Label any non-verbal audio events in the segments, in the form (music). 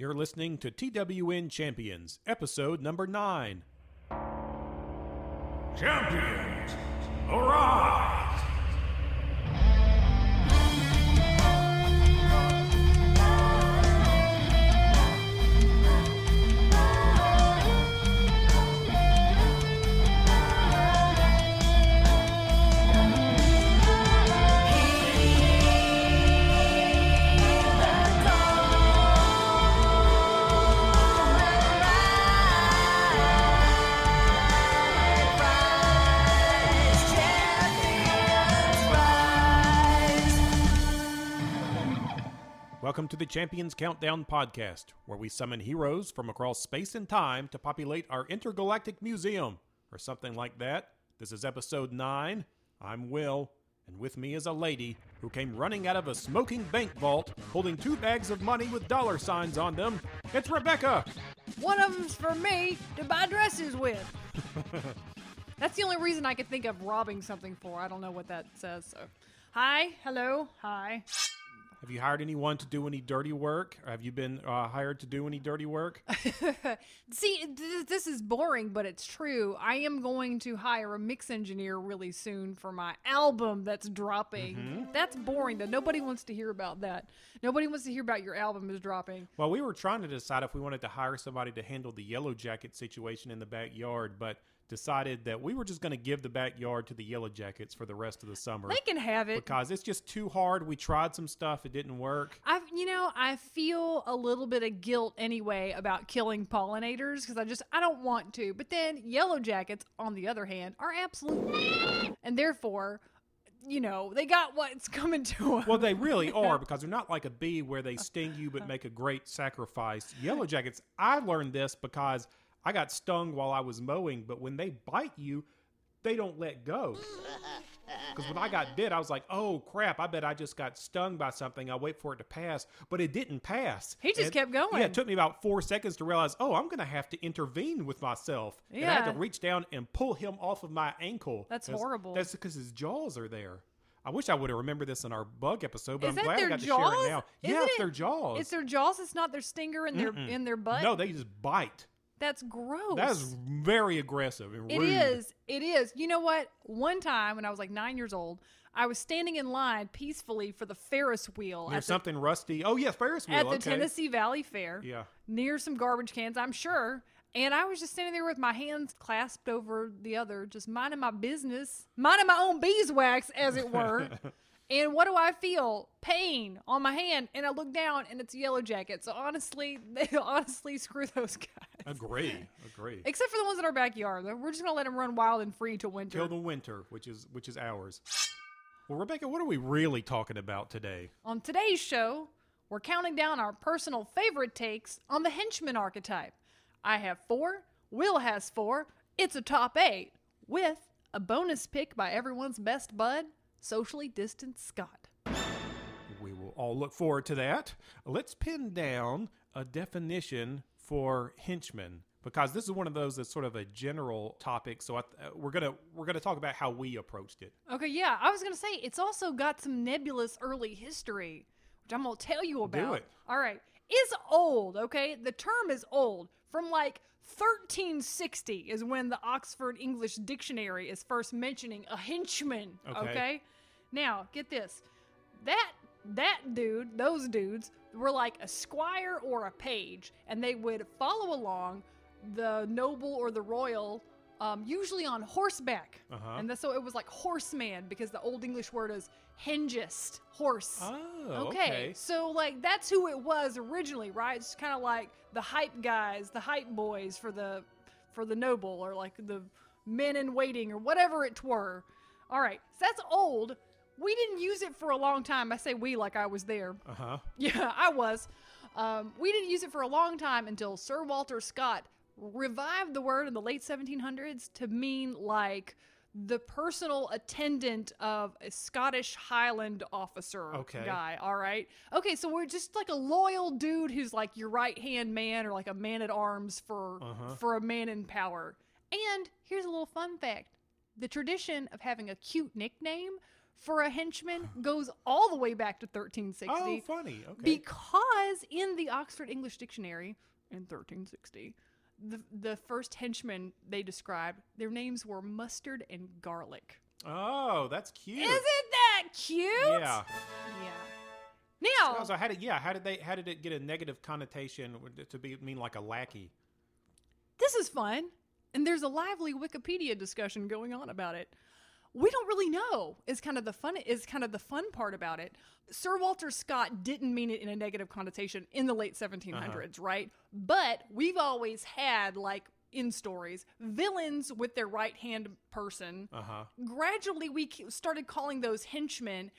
You're listening to TWN Champions, episode number 9. Champions, arise! Welcome to the Champions Countdown podcast, where we summon heroes from across space and time to populate our intergalactic museum, or something like that. This is episode 9. I'm Will, and with me is a lady who came running out of a smoking bank vault holding two bags of money with dollar signs on them. It's Rebecca! One of them's for me to buy dresses with. (laughs) That's the only reason I could think of robbing something for. I don't know what that says. So, hi, hello, hi. Have you hired anyone to do any dirty work? Or have you been uh, hired to do any dirty work? (laughs) See, th- this is boring, but it's true. I am going to hire a mix engineer really soon for my album that's dropping. That's boring, though. Nobody wants to hear about that. Nobody wants to hear about your album is dropping. Well, we were trying to decide if we wanted to hire somebody to handle the yellow jacket situation in the backyard, but decided that we were just going to give the backyard to the yellow jackets for the rest of the summer They can have it. because it's just too hard. We tried some stuff, it didn't work. I've, you know, I feel a little bit of guilt anyway about killing pollinators because I just, I don't want to. But then yellow jackets, on the other hand, are absolutely, (laughs) and therefore, you know, they got what's coming to them. Well, they really (laughs) are because they're not like a bee where they sting you but make a great sacrifice. Yellow jackets, I learned this because I got stung while I was mowing, but when they bite you, they don't let go. Because when I got bit, I was like, oh crap, I bet I just got stung by something. I'll wait for it to pass. But it didn't pass. He just And- kept going. Yeah, it took me about four seconds to realize, oh, I'm going to have to intervene with myself. And I had to reach down and pull him off of my ankle. That's horrible. That's because his jaws are there. I wish I would have remembered this in our bug episode, but Is I'm glad I got jaws? to share it now. yeah, Isn't it's it- their jaws. It's their jaws. It's not their stinger in their in their butt. no, they just bite. That's gross. That is very aggressive and It rude. is. It is. You know what? One time when I was like nine years old, I was standing in line peacefully for the Ferris wheel Near at the, something rusty. Oh, yes, Ferris wheel. at the okay. Tennessee Valley Fair. Yeah. near some garbage cans, I'm sure. And I was just standing there with my hands clasped over the other, just minding my business, minding my own beeswax, as it were. (laughs) and what do I feel? Pain on my hand. And I look down, and it's a yellow jacket. So honestly, (laughs) they honestly screw those guys. Agree. Agree. Except for the ones in our backyard. We're just gonna let them run wild and free till winter. Till the winter, which is which is ours. Well, Rebecca, what are we really talking about today? On today's show, we're counting down our personal favorite takes on the henchman archetype. I have four, Will has four, it's a top eight, with a bonus pick by everyone's best bud, socially distant Scott. We will all look forward to that. Let's pin down a definition for henchman because this is one of those that's sort of a general topic. So I, uh, we're gonna we're gonna talk about how we approached it. Okay, yeah, I was gonna say it's also got some nebulous early history, which I'm gonna tell you about. it. All right, it's old. Okay, the term is old. From like 1360 is when the Oxford English Dictionary is first mentioning a henchman. Okay. Okay. Now get this, that that dude, those dudes were like a squire or a page, and they would follow along the noble or the royal. Um, usually on horseback, Uh-huh. and that's, so it was like horseman because the old English word is hengist, horse. Oh, okay. So like that's who it was originally, right? It's kind of like the hype guys, the hype boys for the for the noble or like the men in waiting or whatever it were. All right. So that's old. We didn't use it for a long time. I say we like I was there. Uh huh. (laughs) Yeah, I was. Um, we didn't use it for a long time until Sir Walter Scott revived the word in the late 1700s to mean like the personal attendant of a Scottish Highland officer Okay. guy. All right. Okay, so we're just like a loyal dude who's like your right hand man or like a man at arms for Uh-huh. for a man in power. And here's a little fun fact: the tradition of having a cute nickname for a henchman (sighs) goes all the way back to 1360 Oh, funny. Okay. because in the Oxford English Dictionary in 1360, the the first henchmen they described their names were mustard and garlic. oh, that's cute. Isn't that cute? Yeah. Yeah. Now, So, so how did yeah? How did they? How did it get a negative connotation to be mean like a lackey? this is fun, and there's a lively Wikipedia discussion going on about it. We don't really know. Is kind of the fun. Is kind of the fun part about it. Sir Walter Scott didn't mean it in a negative connotation in the late 1700s, right? But we've always had like in stories villains with their right hand person. Uh huh. Gradually, we started calling those henchmen,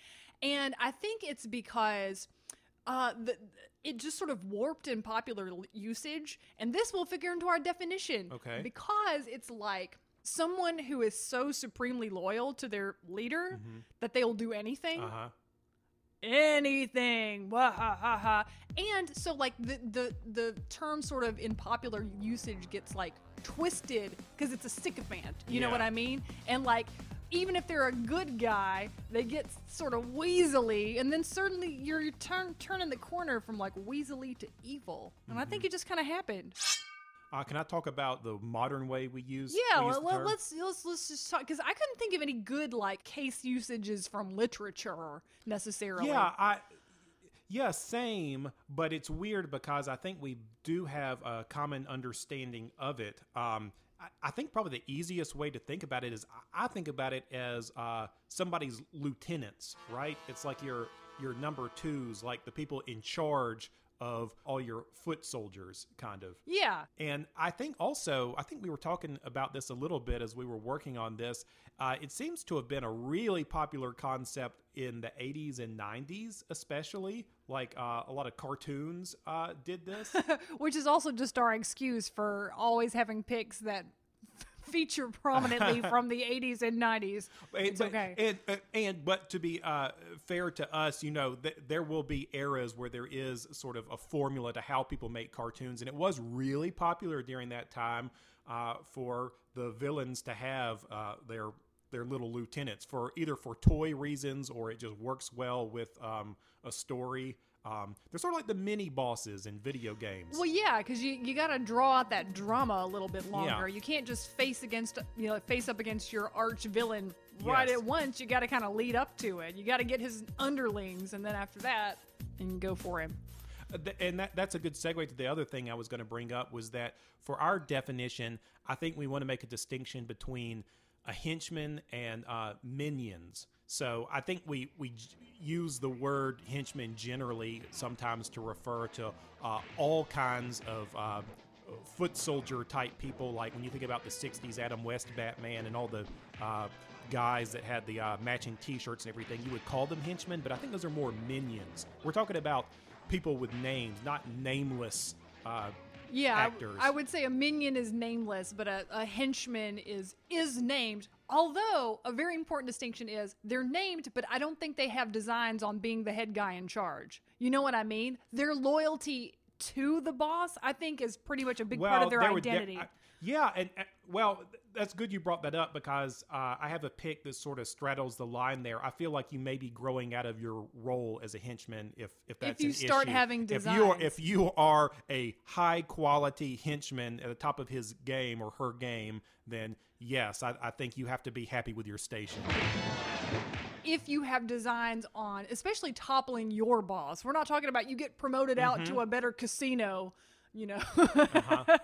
and I think it's because uh, the, it just sort of warped in popular usage, and this will figure into our definition. Okay. Because it's like someone who is so supremely loyal to their leader that they'll do anything Uh huh. anything. Wah, ha, ha, ha. And so like the the the term sort of in popular usage gets like twisted because it's a sycophant. You know what I mean? And like even if they're a good guy, they get sort of weaselly, and then certainly you're turn turning the corner from like weaselly to evil. And I Mm-hmm. think it just kind of happened. Uh, can I talk about the modern way we use? Yeah, we use well, let's let's let's just talk because I couldn't think of any good like case usages from literature necessarily. Yeah, I. Yeah, same, but it's weird because I think we do have a common understanding of it. Um, I, think probably the easiest way to think about it is I, I think about it as uh, somebody's lieutenants, right? It's like your your number twos, like the people in charge of all your foot soldiers, kind of. Yeah. And I think also, I think we were talking about this a little bit as we were working on this. Uh, it seems to have been a really popular concept in the 80s and 90s, especially. Like uh, a lot of cartoons uh, did this. (laughs) which is also just our excuse for always having picks that feature prominently (laughs) from the 80s and 90s. It's but, okay. And, uh, and but to be uh, fair to us, you know, th- there will be eras where there is sort of a formula to how people make cartoons, and it was really popular during that time uh, for the villains to have uh, their their little lieutenants for either for toy reasons or it just works well with um, a story. Um, they're sort of like the mini bosses in video games. Well, yeah, because you, you got to draw out that drama a little bit longer. Yeah. You can't just face against you know face up against your arch villain right Yes. at once. You got to kind of lead up to it. You got to get his underlings, and then after that, and go for him. Uh, and that, that's a good segue to the other thing I was going to bring up was that for our definition, I think we want to make a distinction between a henchman and uh, minions. So I think we we use the word henchman generally sometimes to refer to uh, all kinds of uh, foot soldier type people. Like when you think about the '60s Adam West Batman and all the uh, guys that had the uh, matching T-shirts and everything, you would call them henchmen. But I think those are more minions. We're talking about people with names, not nameless. Yeah, I- actors. I, would say a minion is nameless, but a, a henchman is is named. Although a very important distinction is they're named, but I don't think they have designs on being the head guy in charge. You know what I mean? Their loyalty to the boss, I think, is pretty much a big part of their there would identity. I- yeah, and uh, well, that's good you brought that up because uh, I have a pick that sort of straddles the line there. I feel like you may be growing out of your role as a henchman if if that's if you an start issue. having If you are designs. if you are a high quality henchman at the top of his game or her game, then yes, I, I think you have to be happy with your station. if you have designs on, especially toppling your boss, we're not talking about you get promoted out Mm-hmm. to a better casino. You know, Uh-huh.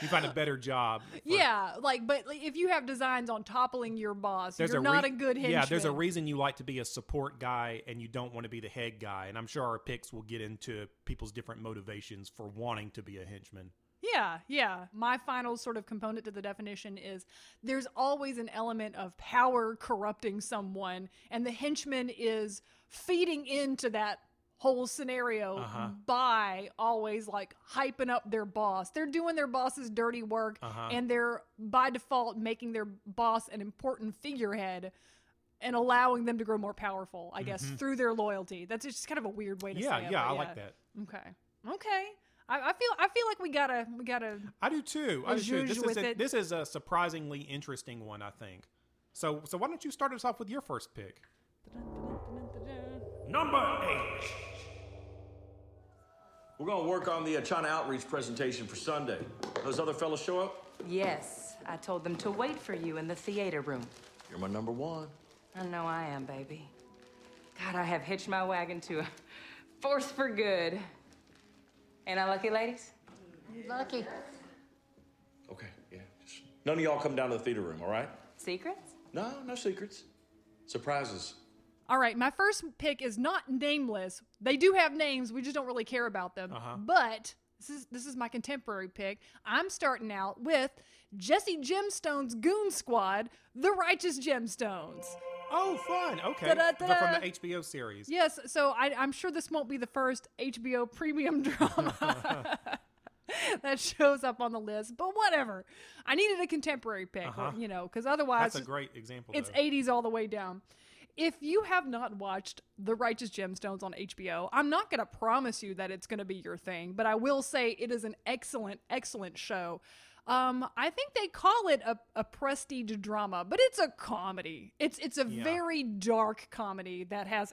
You find a (laughs) better job. for- yeah, like, but if you have designs on toppling your boss, you're a not re- a good henchman. Yeah, there's a reason you like to be a support guy and you don't want to be the head guy. And I'm sure our picks will get into people's different motivations for wanting to be a henchman. Yeah, yeah. My final sort of component to the definition is there's always an element of power corrupting someone, and the henchman is feeding into that whole scenario Uh-huh. by always like hyping up their boss. They're doing their boss's dirty work, Uh-huh. and they're by default making their boss an important figurehead. And allowing them to grow more powerful, I guess, through their loyalty. That's just kind of a weird way to Mm-hmm. Yeah, say it. yeah, but I like that. Okay, okay. I, I feel, I feel like we gotta, we gotta I do too. I do too. This is, a, it. this is a surprisingly interesting one, I think. So, so why don't you start us off with your first pick? Number eight. We're going to work on the uh, China outreach presentation for Sunday. Those other fellas show up? Yes, I told them to wait for you in the theater room. You're my number one. I know I am, baby. God, I have hitched my wagon to a force for good. Ain't I lucky, ladies? Lucky. Okay, yeah. Just none of y'all come down to the theater room, all right? Secrets? No, no secrets. Surprises. All right, my first pick is not nameless. They do have names, we just don't really care about them. But this is this is my contemporary pick. I'm starting out with Jesse Gemstone's Goon Squad, The Righteous Gemstones. Oh, fun. Okay. From the HBO series. Yes, so I, I'm sure this won't be the first HBO premium (laughs) drama (laughs) that shows up on the list, but whatever. I needed a contemporary pick, Uh-huh. you know, because otherwise That's a great example. it's though. 80s all the way down. If you have not watched The Righteous Gemstones on HBO, I'm not going to promise you that it's going to be your thing, but I will say it is an excellent, excellent show. Um, I think they call it a, a prestige drama, but it's a comedy. It's it's a Yeah. very dark comedy that has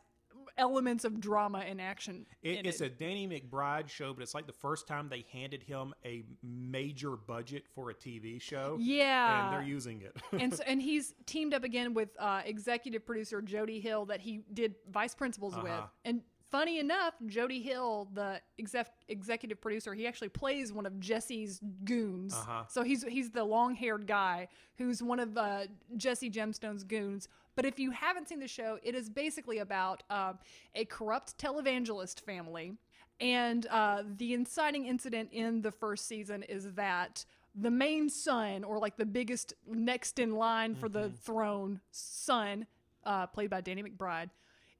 elements of drama and action. It, it's it. a Danny McBride show, but it's like the first time they handed him a major budget for a TV show. Yeah. And they're using it. (laughs) and so, and (laughs) he's teamed up again with uh, executive producer Jody Hill that he did Vice Principals with. Uh-huh. And funny enough, Jody Hill, the exec- executive producer, he actually plays one of Jesse's goons. Uh-huh. So he's he's the long-haired guy who's one of uh, Jesse Gemstone's goons. But if you haven't seen the show, it is basically about uh, a corrupt televangelist family. And uh, the inciting incident in the first season is that the main son, or like the biggest next in line for the throne son, uh, played by Danny McBride,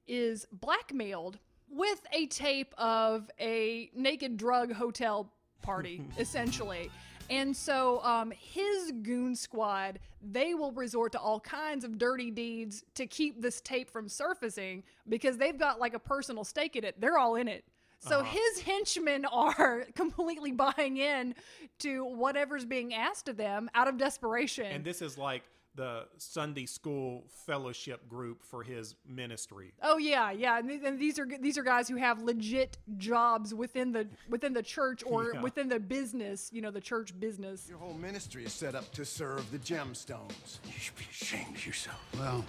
is blackmailed with a tape of a naked drug hotel party, (laughs) essentially. And so um, his goon squad, they will resort to all kinds of dirty deeds to keep this tape from surfacing because they've got like a personal stake in it. They're all in it. So his henchmen (laughs) are completely buying in to whatever's being asked of them out of desperation. and this is like the Sunday school fellowship group for his ministry. Oh yeah, yeah, and, th- and these are these are guys who have legit jobs within the within the church or Yeah. within the business, you know, the church business. Your whole ministry is set up to serve the gemstones. You should be ashamed of yourself. Well,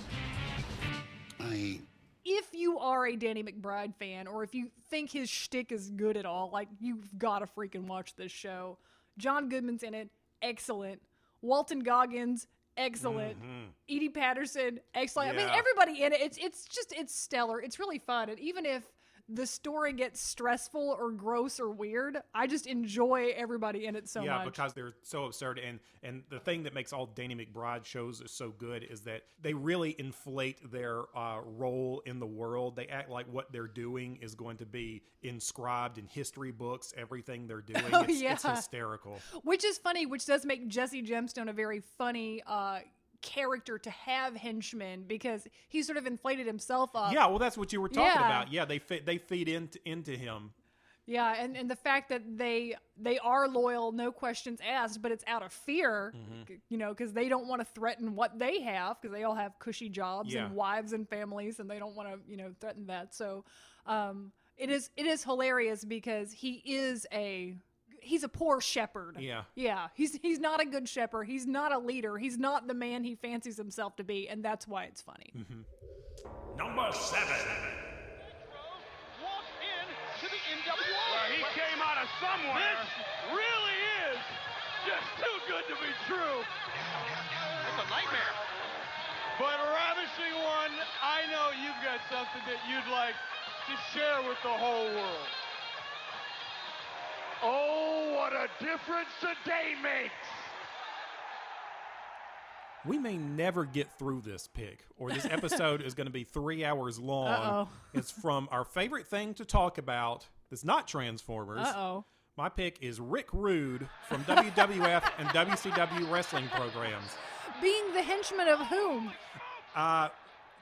I ain't. If you are a Danny McBride fan, or if you think his shtick is good at all, like you've got to freaking watch this show. John Goodman's in it, excellent. Walton Goggins, excellent. Edi Patterson, excellent. I mean, Mm-hmm. Everybody in it. It's it's just it's stellar. It's really fun, and even if the story gets stressful or gross or weird, I just enjoy everybody in it so yeah, much. Yeah, because they're so absurd, and and the thing that makes all Danny McBride shows so good is that they really inflate their uh, role in the world. They act like what they're doing is going to be inscribed in history books. Everything they're (laughs) doing, Oh, it's, it's yeah. hysterical. which is funny, which does make Jesse Gemstone a very funny uh, character to have henchmen because he sort of inflated himself up. Yeah, well, that's what you were talking Yeah. about. Yeah, they fit, they feed into into him. Yeah, and, and the fact that they they are loyal, no questions asked, but it's out of fear, Mm-hmm. you know, because they don't want to threaten what they have because they all have cushy jobs Yeah. and wives and families, and they don't want to, you know, threaten that. So, um, it is it is hilarious because he is a he's a poor shepherd. Yeah. yeah, he's he's not a good shepherd. He's not a leader. He's not the man he fancies himself to be, and that's why it's funny. Mm-hmm. Number seven. walked in to the NWO. Well, he came out of somewhere. This really is just too good to be true. It's a nightmare. But Ravishing One, I know you've got something that you'd like to share with the whole world. Oh, what a difference a day makes. We may never get through this pick, or this episode is going to be three hours long. Uh-oh. It's from our favorite thing to talk about. That's not Transformers. Uh oh. My pick is Rick Rude from WWF and WCW wrestling programs. Being the henchman of whom? Uh,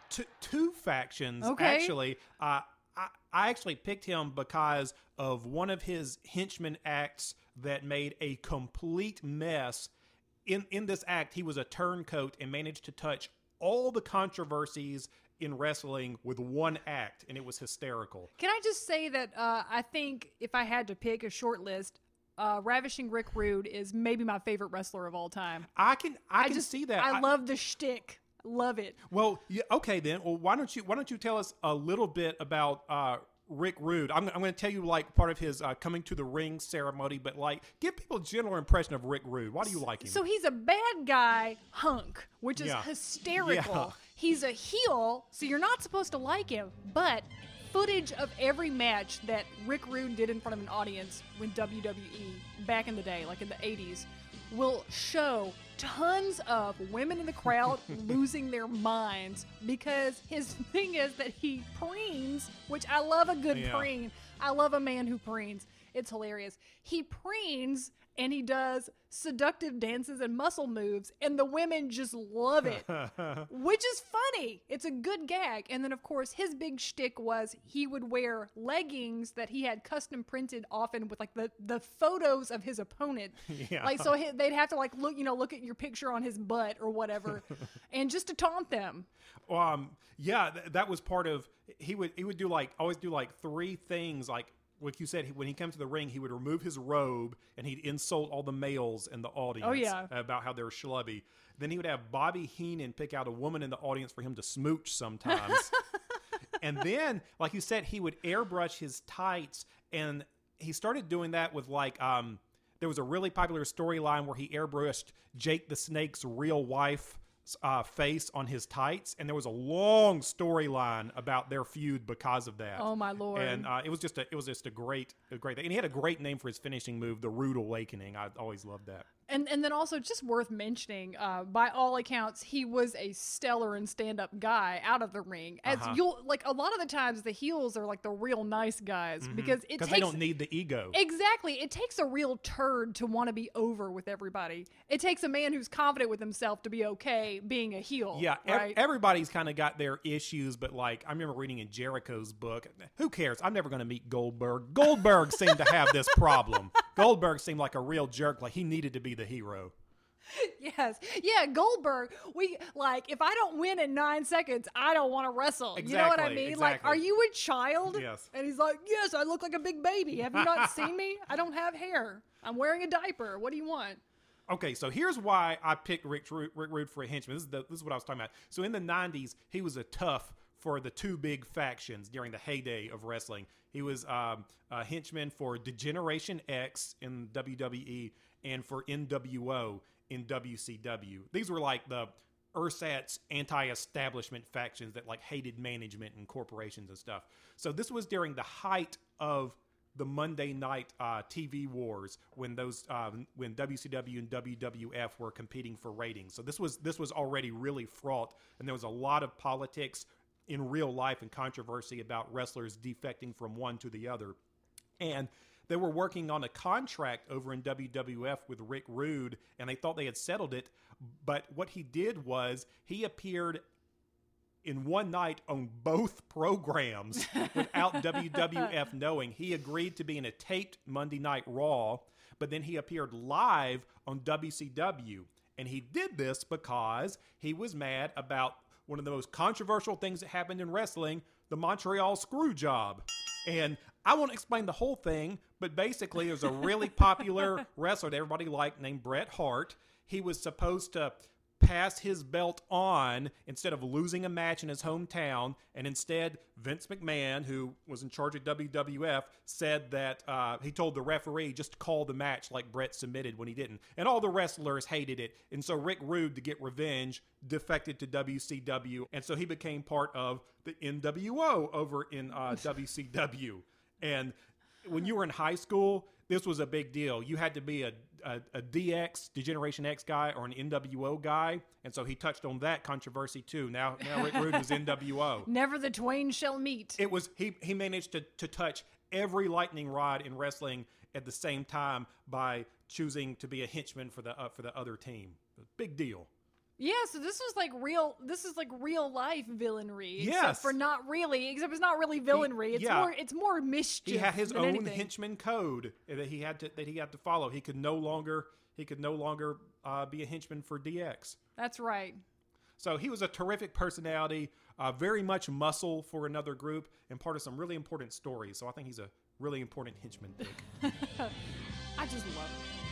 t- two factions Okay. actually. Uh, I, I actually picked him because of one of his henchman acts that made a complete mess. In in this act, he was a turncoat and managed to touch all the controversies in wrestling with one act, and it was hysterical. Can I just say that uh, I think if I had to pick a short list, uh, Ravishing Rick Rude is maybe my favorite wrestler of all time. I can I, can just see that. I, love the shtick. Love it. Well, yeah, okay then. Well, why don't you why don't you tell us a little bit about uh, Rick Rude? I'm, I'm going to tell you like part of his uh, coming to the ring ceremony, but like give people a general impression of Rick Rude. Why do you like him? So he's a bad guy hunk, which is Yeah. hysterical. Yeah. (laughs) He's a heel, so you're not supposed to like him. But footage of every match that Rick Rude did in front of an audience when WWE back in the day, like in the 80s, will show tons of women in the crowd (laughs) losing their minds because his (laughs) thing is that he preens, which I love a good Yeah. preen. I love a man who preens. It's hilarious. He preens and he does seductive dances and muscle moves, and the women just love it, (laughs) which is funny. It's a good gag. And then, of course, his big shtick was he would wear leggings that he had custom printed, often with like the the photos of his opponent. (laughs) Yeah. Like so, he, they'd have to like look, you know, look at your picture on his butt or whatever, (laughs) and just to taunt them. um yeah th- that was part of he would he would do like always do like three things like like you said when he came to the ring he would remove his robe and he'd insult all the males in the audience Oh, yeah. about how they were schlubby then he would have bobby heenan pick out a woman in the audience for him to smooch sometimes (laughs) and then like you said he would airbrush his tights and he started doing that with like um there was a really popular storyline where he airbrushed jake the snake's real wife uh, face on his tights and there was a long storyline about their feud because of that. Oh, my lord. and uh, it was just a it was just a great a great thing and he had a great name for his finishing move the rude awakening. I always loved that And and then also just worth mentioning, uh, by all accounts, he was a stellar and stand up guy out of the ring. As Uh-huh. you'll like a lot of the times the heels are like the real nice guys because it takes Mm-hmm. they don't need the ego Exactly. It takes a real turd to want to be over with everybody. It takes a man who's confident with himself to be okay being a heel. Yeah, ev- right. everybody's kind of got their issues, but like I remember reading in Jericho's book, who cares? I'm never going to meet Goldberg. Goldberg seemed to have this problem. (laughs) Goldberg seemed like a real jerk, like he needed to be the hero. (laughs) yes. Yeah, Goldberg. We like if I don't win in nine seconds, I don't want to wrestle. You know what I Exactly, mean? Like, are you a child? Yes. And he's like, Yes, I look like a big baby. Have you not seen me? I don't have hair. I'm wearing a diaper. What do you want? Okay, so here's why I picked Rick, Ru- Rick Rude for a henchman. This is, the, this is what I was talking about. So in the 90s, he was a tough for the two big factions during the heyday of wrestling. He was um, a henchman for Degeneration X in WWE and for NWO in WCW. These were like the ersatz anti-establishment factions that like hated management and corporations and stuff. So this was during the height of the Monday night uh, TV wars when those um, when WCW and WWF were competing for ratings. So this was this was already really fraught, and there was a lot of politics in real life and controversy about wrestlers defecting from one to the other. And they were working on a contract over in WWF with Rick Rude, and they thought they had settled it. But what he did was he appeared in one night on both programs (laughs) without WWF knowing. He agreed to be in a taped Monday Night Raw, but then he appeared live on WCW. And he did this because he was mad about one of the most controversial things that happened in wrestling the Montreal screw job. And I won't explain the whole thing, but basically, there's a really popular (laughs) wrestler that everybody liked named Bret Hart. He was supposed to pass his belt on instead of losing a match in his hometown. And instead, Vince McMahon, who was in charge of WWF, said that uh, he told the referee just to call the match like Bret submitted when he didn't. And all the wrestlers hated it. And so Rick Rude, to get revenge, defected to WCW. And so he became part of the NWO over in uh, (laughs) WCW. And when you were in high school, this was a big deal. You had to be a, a, a DX, Degeneration X guy, or an NWO guy, and so he touched on that controversy too. Now, now Rick Rude was NWO. (laughs) Never the twain shall meet. It was he he managed to to touch every lightning rod in wrestling at the same time by choosing to be a henchman for the uh, for the other team. Big deal. Yeah, so this was like real. This is like real life villainry. Yes. except for not really. Except it's not really villainry. It's yeah. more. It's more mischief. He had his own anything. henchman code that he had to that he had to follow. He could no longer he could no longer uh, be a henchman for DX. That's right. So he was a terrific personality, uh, very much muscle for another group, and part of some really important stories. So I think he's a really important henchman. (laughs) I just love it.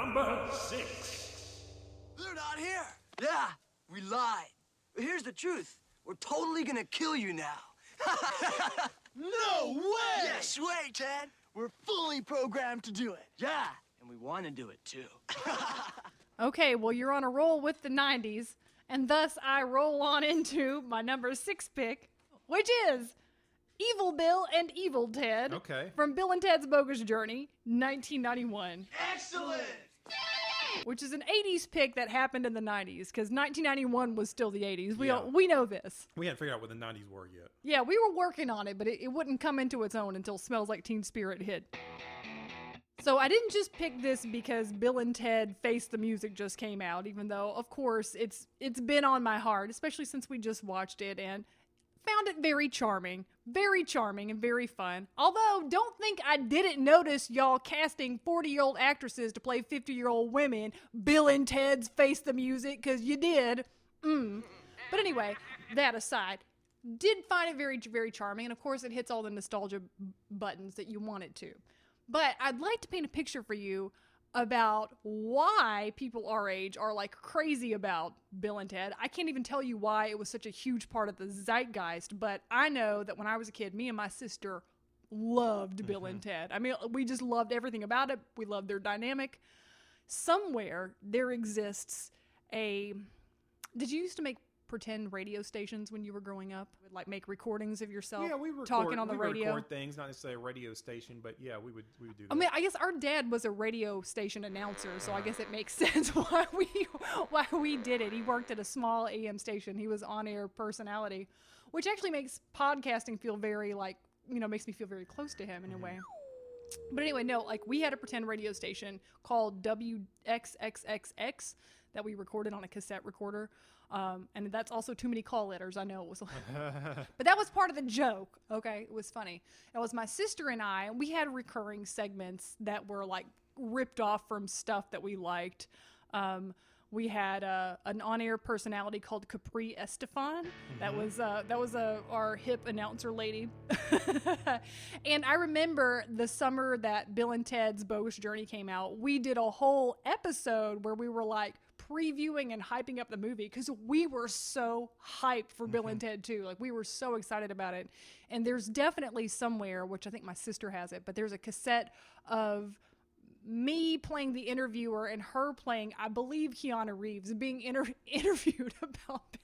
Number six. They're not here. Yeah, we lied. But here's the truth. We're totally gonna kill you now. (laughs) no way! Yes way, Ted. We're fully programmed to do it. Yeah, and we want to do it too. (laughs) Okay, well, you're on a roll with the 90s, and thus I roll on into my number six pick, which is Evil Bill and Evil Ted. Okay. From Bill and Ted's Bogus Journey, 1991. Excellent! Which is an 80s pick that happened in the 90s, because 1991 was still the 80s. We, Yeah. all, we know this. we hadn't figured out what the 90s were yet. Yeah, we were working on it, but it, it wouldn't come into its own until Smells Like Teen Spirit hit. So I didn't just pick this because Bill and Ted Face the Music just came out, even though of course it's it's been on my heart, especially since we just watched it and found it very charming, very charming and very fun. Although don't think I didn't notice y'all casting 40-year-old actresses to play 50-year-old women, Bill and Ted's Face the Music cuz you did. Mm. But anyway, that aside, did find it very very charming and of course it hits all the nostalgia buttons that you want it to. But I'd like to paint a picture for you about why people our age are like crazy about Bill and Ted. I can't even tell you why it was such a huge part of the zeitgeist, but I know that when I was a kid, me and my sister loved Bill and mm-hmm. Ted. I mean, we just loved everything about it. We loved their dynamic. Somewhere there exists a Did you used to make pretend radio stations when you were growing up? Would like make recordings of yourself Yeah, we record, talking on the we radio? record things, not necessarily a radio station, but yeah, we would we would do that. I mean, I guess our dad was a radio station announcer, so I guess it makes (laughs) sense why we why we did it. He worked at a small AM station. He was on-air personality, which actually makes podcasting feel very like you know makes me feel very close to him in a mm-hmm. way. But anyway, no, like we had a pretend radio station called WXXXX that we recorded on a cassette recorder. Um, and that's also too many call letters. I know it was, (laughs) but that was part of the joke. Okay, it was funny. It was my sister and I, we had recurring segments that were like ripped off from stuff that we liked. Um, we had uh, an on-air personality called Capri Estefan. That was uh, that was uh, our hip announcer lady. (laughs) and I remember the summer that Bill and Ted's Bogus Journey came out. We did a whole episode where we were like previewing and hyping up the movie because we were so hyped for Bill and mm-hmm. Ted 2. Like we were so excited about it. And there's definitely somewhere, which I think my sister has it, but there's a cassette of me playing the interviewer and her playing, I believe, Keanu Reeves being inter- (laughs) interviewed about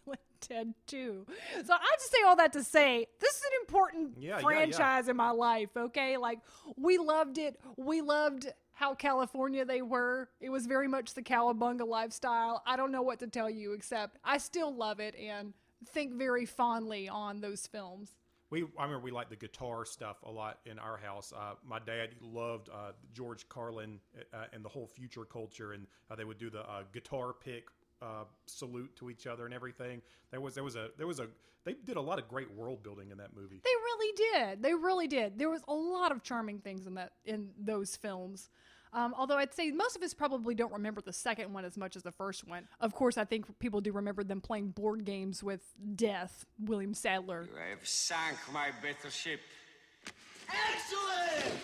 Bill and Ted 2. So I just say all that to say this is an important Yeah, yeah, yeah. franchise in my life, okay? Like, we loved it. We loved how California they were. It was very much the Cowabunga lifestyle. I don't know what to tell you except I still love it and think very fondly on those films. We, I remember we liked the guitar stuff a lot in our house. Uh, my dad loved uh, George Carlin uh, and the whole future culture, and they would do the uh, guitar pick uh, salute to each other and everything. There was there was a there was a they did a lot of great world building in that movie. They really did. They really did. There was a lot of charming things in that in those films. Um, although I'd say most of us probably don't remember the second one as much as the first one. Of course, I think people do remember them playing board games with Death, William Sadler. I have sank my battleship. Excellent!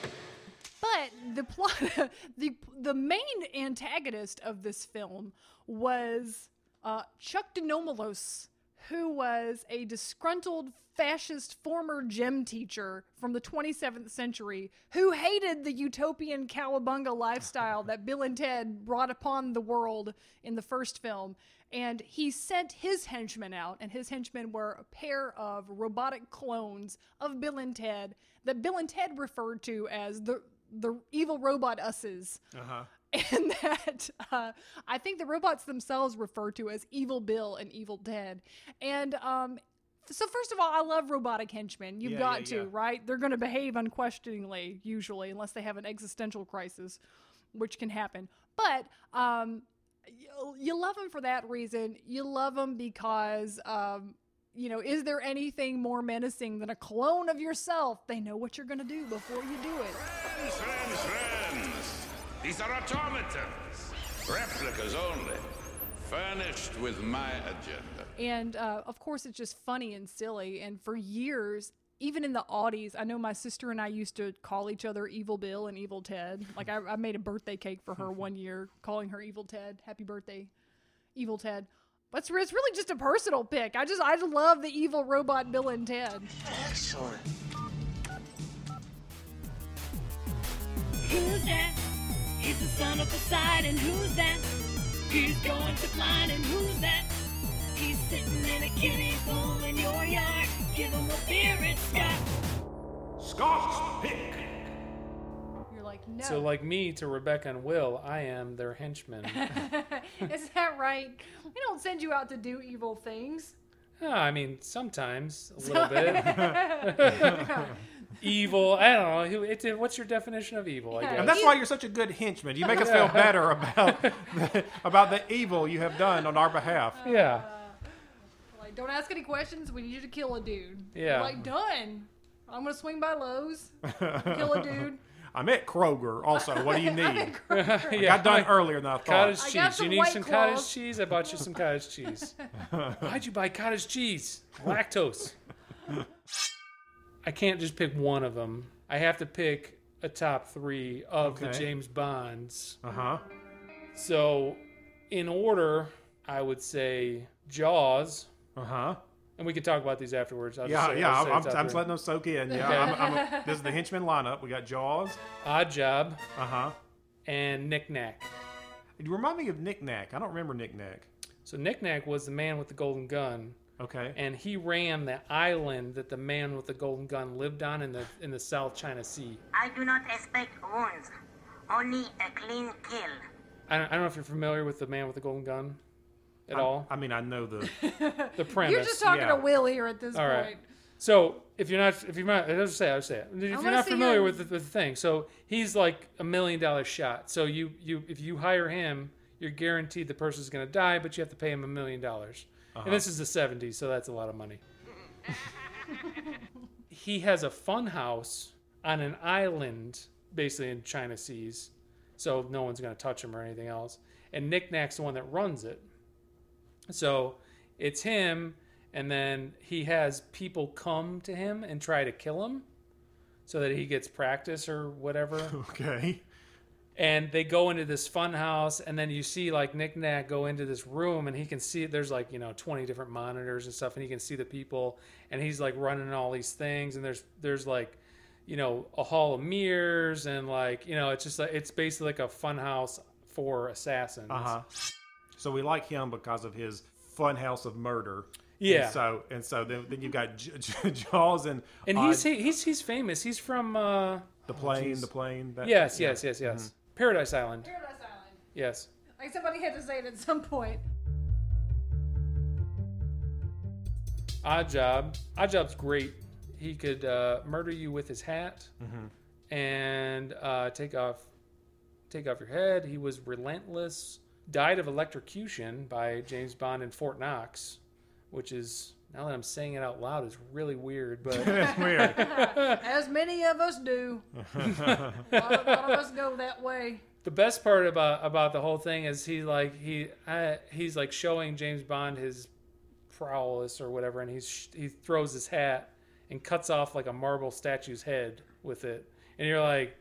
But the plot, (laughs) the the main antagonist of this film was uh, Chuck De Nomolos, who was a disgruntled fascist former gym teacher from the 27th century who hated the utopian cowabunga lifestyle that Bill and Ted brought upon the world in the first film. And he sent his henchmen out, and his henchmen were a pair of robotic clones of Bill and Ted that Bill and Ted referred to as the the evil robot us's Uh-huh. (laughs) and that uh, I think the robots themselves refer to as Evil Bill and Evil Ted. And um, so, first of all, I love robotic henchmen. You've Yeah, got yeah, to, yeah. right? They're going to behave unquestioningly, usually, unless they have an existential crisis, which can happen. But um, you, you love them for that reason. You love them because. Um, you know, is there anything more menacing than a clone of yourself? They know what you're going to do before you do it. These are automatons. Replicas only. Furnished with my agenda. And uh, of course, it's just funny and silly. And for years, even in the Audis, I know my sister and I used to call each other Evil Bill and Evil Ted. Like I, I made a birthday cake for her one year, calling her Evil Ted. Happy birthday, Evil Ted. But it's, it's really just a personal pick. I just I love the evil robot Bill and Ted. Excellent. Who's that? He's the son of Poseidon. Who's that? He's going to flying. And who's that? He's sitting in a kiddie pool in your yard. Give him a beer, it's Scott. Scott's pick. You're like no. So, like me to Rebecca and Will, I am their henchman. (laughs) Is that right? We don't send you out to do evil things. Ah, I mean, sometimes a little bit. (laughs) (laughs) evil. I don't know. Who- It's, what's your definition of evil? I guess. And that's why you're such a good henchman. You make us feel better (laughs) about the, about the evil you have done on our behalf. Uh, yeah. Like, don't ask any questions. We need you to kill a dude. Yeah. Like, done. I'm gonna swing by Lowe's, kill a dude. (laughs) I'm at Kroger. Also, what do you (laughs) need? I'm at Kroger. I got done earlier than I thought. Cottage I cheese. got You need White some Claws. cottage cheese? I bought you some cottage cheese. Why'd you buy cottage cheese? Lactose. I can't just pick one of them. I have to pick a top three of the James Bonds. Uh huh. So, in order, I would say Jaws. Uh huh. And we could talk about these afterwards. I'll yeah, say, yeah. I'm, I'm, I'm just letting them soak in. Yeah. Okay. I'm, I'm a, (laughs) this is the henchman lineup. We got Jaws. Odd Job. Uh huh. And Nick Nack. You remind me of Nick Nack. I don't remember Nick Nack. So Nick Nack was the man with the golden gun. Okay. And he ran the island that the man with the golden gun lived on in the in the South China Sea. I do not expect wounds, only a clean kill. I don't, I don't know if you're familiar with the man with the golden gun at I'm- all. I mean, I know the (laughs) the premise. You're just talking to Will here at this All point. right. So if you're not, if you're not, I'll just say, I'll say it. If you're not familiar him. with the, with the thing, so he's like a million dollar shot. So you you if you hire him, you're guaranteed the person's gonna die, but you have to pay him a million dollars. Uh-huh. And this is the '70s, so that's a lot of money. (laughs) he has a fun house on an island, basically in China Seas, so no one's gonna touch him or anything else. And Nick Nack's the one that runs it. So it's him, and then he has people come to him and try to kill him so that he gets practice or whatever. (laughs) Okay. And they go into this fun house, and then you see like Nick Nack go into this room, and he can see there's like you know 20 different monitors and stuff, and he can see the people, and he's like running all these things, and there's there's like you know a hall of mirrors, and like you know it's just like it's basically like a fun house for assassins. Uh huh. So we like him because of his fun house of murder. Yeah. And so and so then, then you've got J- J- Jaws and And Odd- he's he, he's he's famous. He's from uh, the oh, plane, jeez. the plane. that- yes, yeah. yes, yes, yes. Mhm. Paradise Island. Paradise Island. Yes. Like somebody had to say it at some point. Odd Job. Odd Job's great. He could uh, murder you with his hat Mhm. and uh, take off take off your head. He was relentless. Died of electrocution by James Bond in Fort Knox, which is now that I'm saying it out loud it's really weird. But (laughs) It's weird. (laughs) As many of us do. (laughs) a, lot of, a lot of us go that way. the best part about about the whole thing is he like he uh, he's like showing James Bond his prowess or whatever, and he's he throws his hat and cuts off like a marble statue's head with it, and you're like.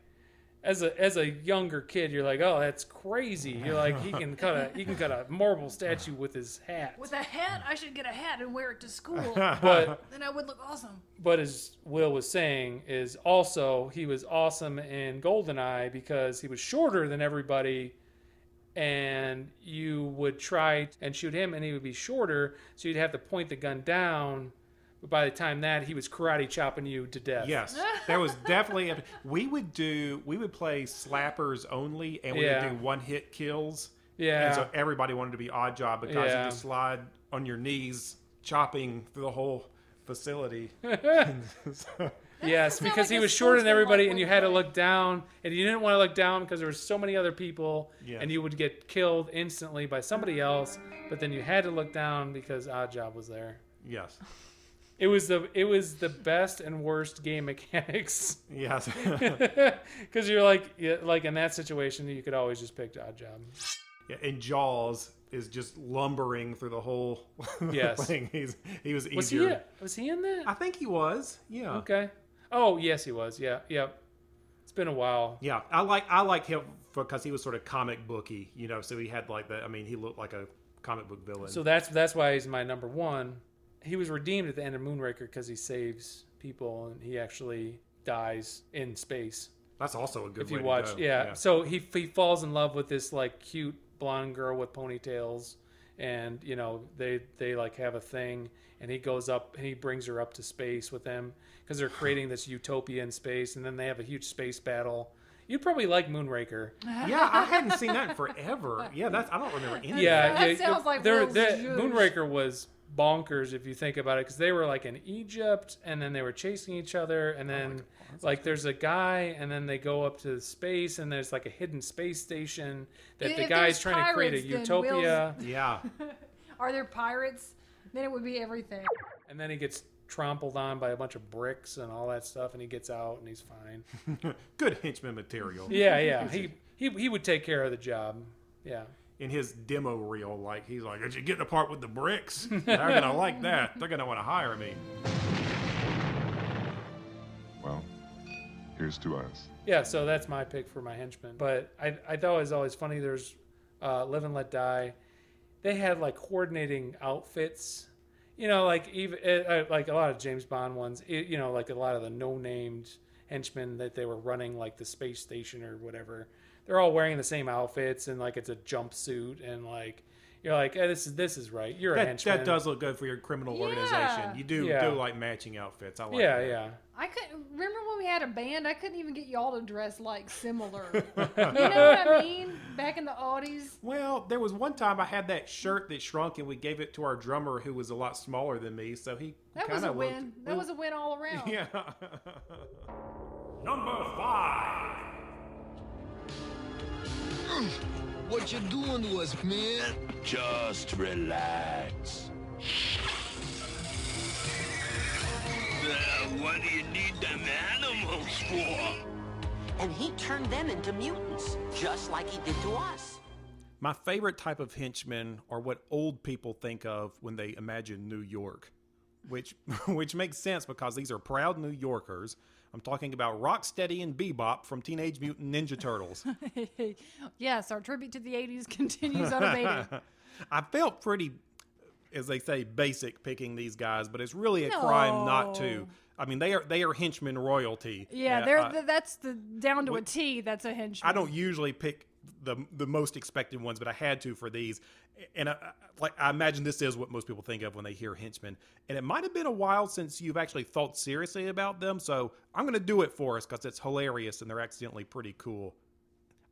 As a as a younger kid, you're like, oh, that's crazy. You're like, he can cut a he can cut a marble statue with his hat. With a hat, I should get a hat and wear it to school. (laughs) But- then I would look awesome. But as Will was saying, is also he was awesome in Goldeneye because he was shorter than everybody, and you would try and shoot him, and he would be shorter, so you'd have to point the gun down. But by the time that he was karate chopping you to death. Yes, there was definitely. A, we would do. We would play slappers only, and we Yeah. would do one hit kills. Yeah. And so everybody wanted to be odd job because Yeah. you just slide on your knees, chopping through the whole facility. So- (laughs) Yes, because like he was shorter than everybody, and you had to look down, and you didn't want to look down because there were so many other people, Yeah. and you would get killed instantly by somebody else. But then you had to look down because Odd Job was there. yes. It was the it was the best and worst game mechanics. Yes. (laughs) Because you're like like in that situation, you could always just pick Odd Job. Yeah, and Jaws is just lumbering through the whole (laughs) Yes. thing. He's he was Was he easier. was he in that? I think he was. Yeah. Okay. Oh yes, he was. Yeah. Yep. It's been a while. Yeah, I like I like him because he was sort of comic booky, you know. So he had like that. I mean, he looked like a comic book villain. So that's that's why he's my number one. He was redeemed at the end of Moonraker because he saves people and he actually dies in space. That's also a good If way you to watch, go. Yeah. Yeah. So he he falls in love with this like cute blonde girl with ponytails, and you know they they like have a thing, and he goes up and he brings her up to space with him because they're creating this utopia in space, and then they have a huge space battle. You'd probably like Moonraker. (laughs) yeah, I hadn't seen that in forever. Yeah, that's I don't remember any. Yeah, of that. yeah, sounds like they're- they're- Moonraker was bonkers if you think about it because they were like in Egypt and then they were chasing each other and oh then like there's a guy and then they go up to space and there's like a hidden space station that the If guy's there's trying to create a pirates, then utopia (laughs) Yeah. (laughs) Are there pirates? Then it would be everything. and then he gets trampled on by a bunch of bricks and all that stuff and he gets out and he's fine. (laughs) good henchman material. yeah, yeah. He he he would take care of the job. Yeah. In his demo reel, like he's like, "Did you get the part with the bricks? (laughs) They're gonna like that. They're gonna want to hire me." Well, here's to us. Yeah, so that's my pick for my henchman. But I, I thought it was always funny. There's uh, Live and Let Die. They had like coordinating outfits. You know, like even uh, like a lot of James Bond ones. It, you know, like a lot of the no-named henchmen that they were running, like the space station or whatever. They're all wearing the same outfits and like it's a jumpsuit and like you're like, eh, this is this is right. You're a That, henchman. that does look good for your criminal Yeah. organization. You do Yeah. do like matching outfits. I like yeah, that. yeah. I couldn't remember when we had a band. I couldn't even get y'all to dress like similar. (laughs) you know what I mean? Back in the Audis. Well, there was one time I had that shirt that shrunk, and we gave it to our drummer, who was a lot smaller than me. So he That kind was a of win. That was a win all around. Yeah. (laughs) Number five. What you doing to us, man? Just relax. Uh, what do you need them animals for? And he turned them into mutants, just like he did to us. My favorite type of henchmen are what old people think of when they imagine New York, which (laughs) which makes sense because these are proud New Yorkers. I'm talking about Rocksteady and Bebop from Teenage Mutant Ninja Turtles. (laughs) yes, our tribute to the 80s continues unabated. (laughs) I felt pretty, as they say, basic picking these guys, but it's really a crime not to. I mean, they are they are henchmen royalty. Yeah, Uh, they're, that's the down to a T. That's a henchman. I don't usually pick the the most expected ones, but I had to for these. And I, like I imagine this is what most people think of when they hear henchmen. And it might have been a while since you've actually thought seriously about them, so I'm going to do it for us because it's hilarious and they're accidentally pretty cool.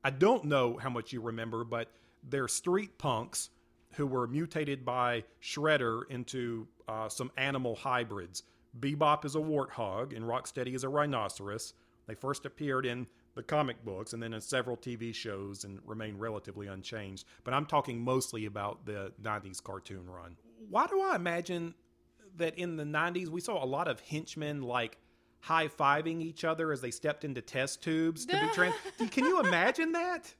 I don't know how much you remember, but they're street punks who were mutated by Shredder into uh, some animal hybrids. Bebop is a warthog and Rocksteady is a rhinoceros. They first appeared in the comic books and then in several TV shows and remain relatively unchanged. But I'm talking mostly about the 90s cartoon run. Why do I imagine that in the 90s we saw a lot of henchmen like high fiving each other as they stepped into test tubes to be (laughs) trans? Can you imagine that?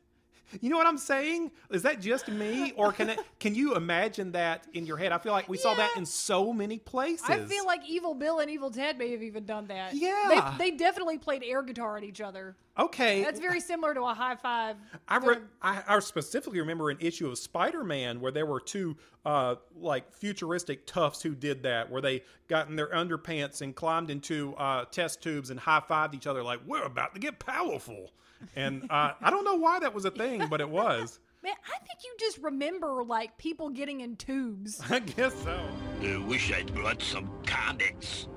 You know what I'm saying? Is that just me, or can it? Can you imagine that in your head? I feel like we saw that in so many places. I feel like Evil Bill and Evil Ted may have even done that. Yeah. They, they definitely played air guitar at each other. Okay. That's very similar to a high five. I, re- I, I specifically remember an issue of Spider-Man where there were two uh, like futuristic toughs who did that, where they got in their underpants and climbed into uh, test tubes and high-fived each other like we're about to get powerful. And uh, I don't know why that was a thing, but it was. (laughs) Man, I think you just remember like people getting in tubes. (laughs) I guess so. I wish I'd brought some comics.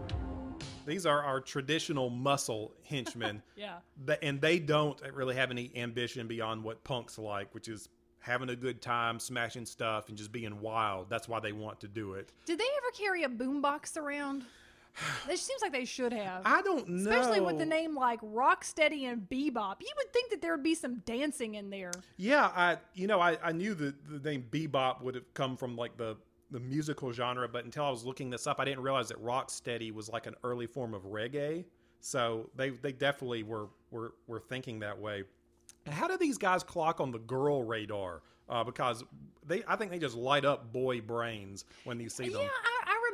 These are our traditional muscle henchmen. (laughs) Yeah. And they don't really have any ambition beyond what punks like, which is having a good time, smashing stuff, and just being wild. That's why they want to do it. Did they ever carry a boombox around? (sighs) It seems like they should have. I don't know. Especially with the name like Rocksteady and Bebop. You would think that there would be some dancing in there. Yeah, I you know I, I knew that the name Bebop would have come from like the the musical genre, but until I was looking this up, I didn't realize that rocksteady was like an early form of reggae. So they they definitely were were were thinking that way. How do these guys clock on the girl radar? Uh, because they, I think they just light up boy brains when you see them. Yeah,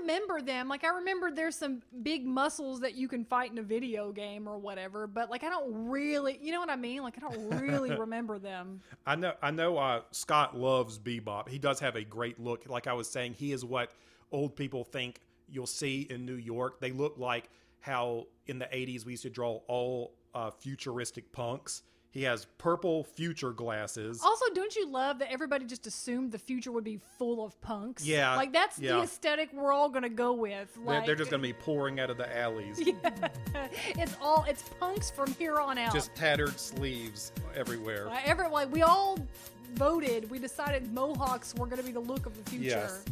remember them. Like I remember there's some big muscles that you can fight in a video game or whatever. But like I don't really, you know what I mean? Like I don't really (laughs) remember them. I know. I know. Uh, Scott loves Bebop. He does have a great look. Like I was saying, he is what old people think you'll see in New York. They look like how in the '80s we used to draw all uh, futuristic punks. He has purple future glasses. Also, don't you love that everybody just assumed the future would be full of punks? Yeah, like that's yeah. the aesthetic we're all gonna go with. They're, Like, they're just going to be pouring out of the alleys. (laughs) it's all it's punks from here on out. Just tattered sleeves everywhere. Uh, every like we all voted. We decided mohawks were gonna be the look of the future. Yes.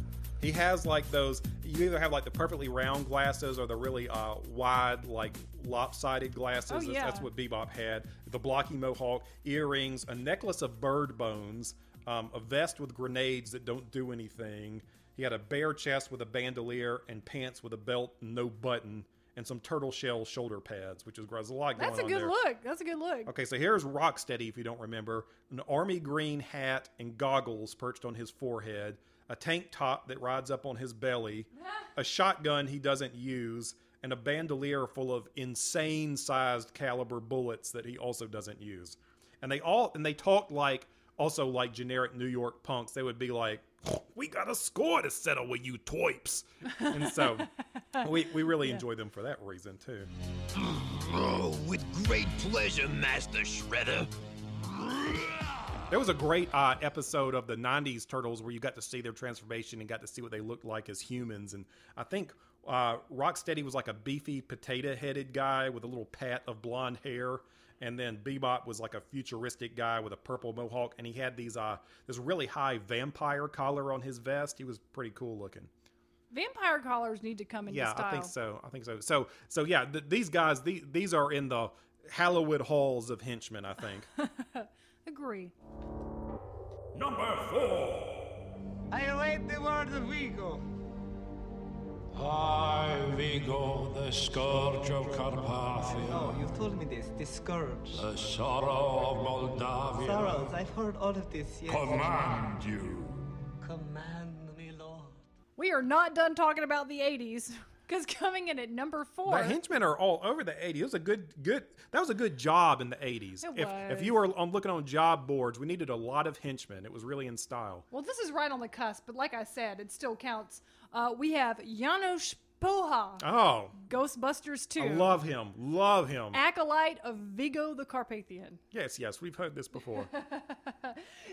He has like those. You either have like the perfectly round glasses or the really uh, wide, like lopsided glasses. Oh, That's- yeah. That's what Bebop had. The blocky mohawk, earrings, a necklace of bird bones, um, a vest with grenades that don't do anything. He had a bare chest with a bandolier and pants with a belt no button, and some turtle shell shoulder pads, which is. There's a lot going That's a good there. look. That's a good look. Okay, so here's Rocksteady, if you don't remember. An army green hat and goggles perched on his forehead, a tank top that rides up on his belly, a shotgun he doesn't use, and a bandolier full of insane sized caliber bullets that he also doesn't use. And they all and they talked like also like generic New York punks. They would be like, "We got a score to settle with you toips," and so (laughs) we we really enjoy them for that reason too. Oh, with great pleasure, Master Shredder. There was a great uh, episode of the '90s Turtles where you got to see their transformation and got to see what they looked like as humans. And I think uh, Rocksteady was like a beefy, potato-headed guy with a little pat of blonde hair, and then Bebop was like a futuristic guy with a purple mohawk, and he had these uh, this really high vampire collar on his vest. He was pretty cool looking. Vampire collars need to come into yeah, style. I think so. I think so. So, so yeah, th- these guys, these, these are in the Hollywood halls of henchmen. I think. (laughs) Agree. Number four. I await the word of Vigo. I, Vigo, the scourge of Carpathia. Oh, you've told me this. The scourge. The sorrow of Moldavia. Sorrows. I've heard all of this. Yes. Command you. Command me, Lord. We are not done talking about the 80s because coming in at number four. The henchmen are all over the 80s. It was a good, good. That was a good job in the 80s. It if if you were on looking on job boards, we needed a lot of henchmen. It was really in style. Well, this is right on the cusp, but like I said, it still counts. Uh, we have Janosz Poha, Oh, Ghostbusters 2. I love him. Love him. Acolyte of Vigo the Carpathian. yes, yes, we've heard this before. (laughs)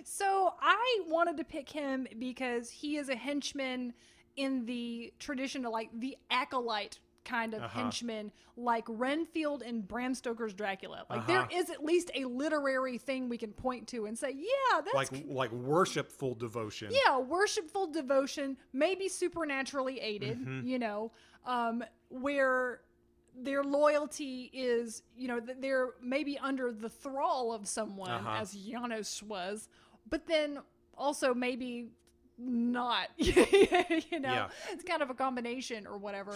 So I wanted to pick him because he is a henchman in the tradition of like the acolyte kind of Uh-huh. henchman, like Renfield and Bram Stoker's Dracula. Like Uh-huh. there is at least a literary thing we can point to and say, yeah, that's like like worshipful devotion. yeah, worshipful devotion, maybe supernaturally aided, Mhm. you know, um, where their loyalty is, you know, th- they're maybe under the thrall of someone, Uh-huh. as Janosz was, but then also maybe not, (laughs) you know, Yeah. it's kind of a combination or whatever.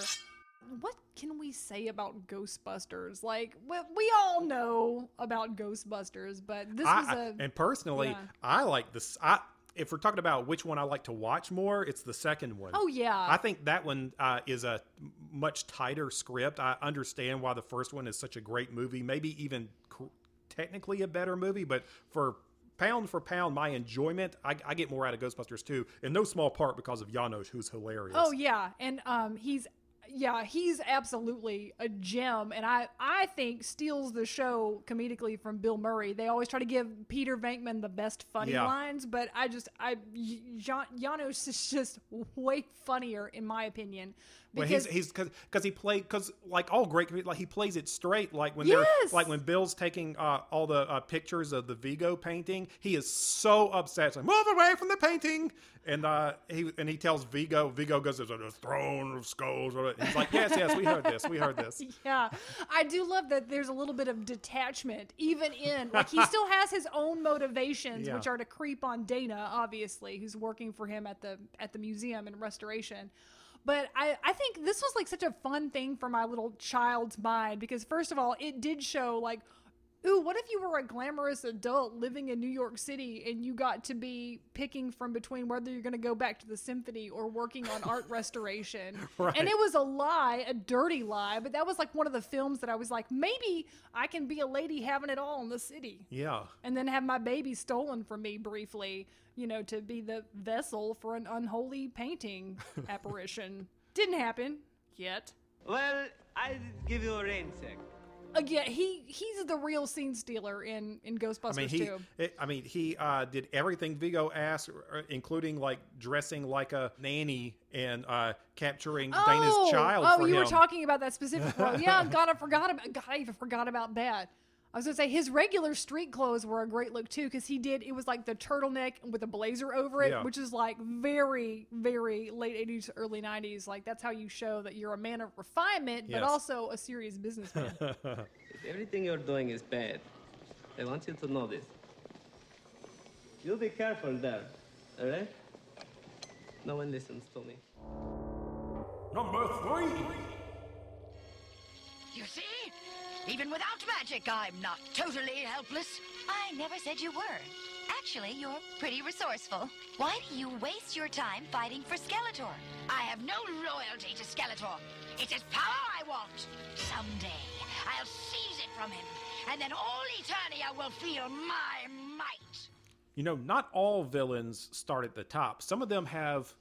What can we say about Ghostbusters? Like, we, we all know about Ghostbusters, but this I- was I- a. and personally, yeah. I like this. I if we're talking about which one I like to watch more, it's the second one. Oh, yeah. I think that one uh, is a much tighter script. I understand why the first one is such a great movie, maybe even cr- technically a better movie, but for pound for pound, my enjoyment, I, I get more out of Ghostbusters 2, in no small part because of Janosz, who's hilarious. Oh yeah, and um, he's yeah, he's absolutely a gem, and I I think steals the show comedically from Bill Murray. They always try to give Peter Venkman the best funny Yeah. lines, but I just I Jan- Janosz is just way funnier in my opinion. Because he's he's because because he played because like all great like he plays it straight. Like when Yes! they're like when Bill's taking uh, all the uh, pictures of the Vigo painting, he is so upset. It's like move away from the painting, and uh, he and he tells Vigo. Vigo goes, "There's a throne of skulls," or- He's like, yes, yes, we heard this. We heard this. (laughs) Yeah, I do love that there's a little bit of detachment, even in like he still has his own motivations, Yeah. which are to creep on Dana, obviously, who's working for him at the at the museum and restoration. But I, I think this was like such a fun thing for my little child's mind because first of all, it did show like, ooh, what if you were a glamorous adult living in New York City and you got to be picking from between whether you're going to go back to the symphony or working on art (laughs) restoration? Right. And it was a lie, a dirty lie, but that was like one of the films that I was like, maybe I can be a lady having it all in the city. Yeah. And then have my baby stolen from me briefly, you know, to be the vessel for an unholy painting (laughs) apparition. Didn't happen yet. Well, I'll give you a rain check. Again, he he's the real scene stealer in in Ghostbusters I mean, he. too. It, I mean, he uh, did everything Vigo asked, uh, including like dressing like a nanny and uh, capturing Dana's child. Oh, you were talking about that specific (laughs) role. Yeah, God, I forgot about. God, I even forgot about that. I was gonna say his regular street clothes were a great look too, because he did. It was like the turtleneck with a blazer over it, Yeah. which is like very, very late '80s, early '90s. Like that's how you show that you're a man of refinement, but Yes. also a serious businessman. (laughs) If everything you're doing is bad, I want you to know this. You'll be careful there, alright? No one listens to me. Number three. You see? Even without magic, I'm not totally helpless. I never said you were. Actually, you're pretty resourceful. Why do you waste your time fighting for Skeletor? I have no loyalty to Skeletor. It's his power I want. Someday, I'll seize it from him, and then all Eternia will feel my might. You know, not all villains start at the top. Some of them have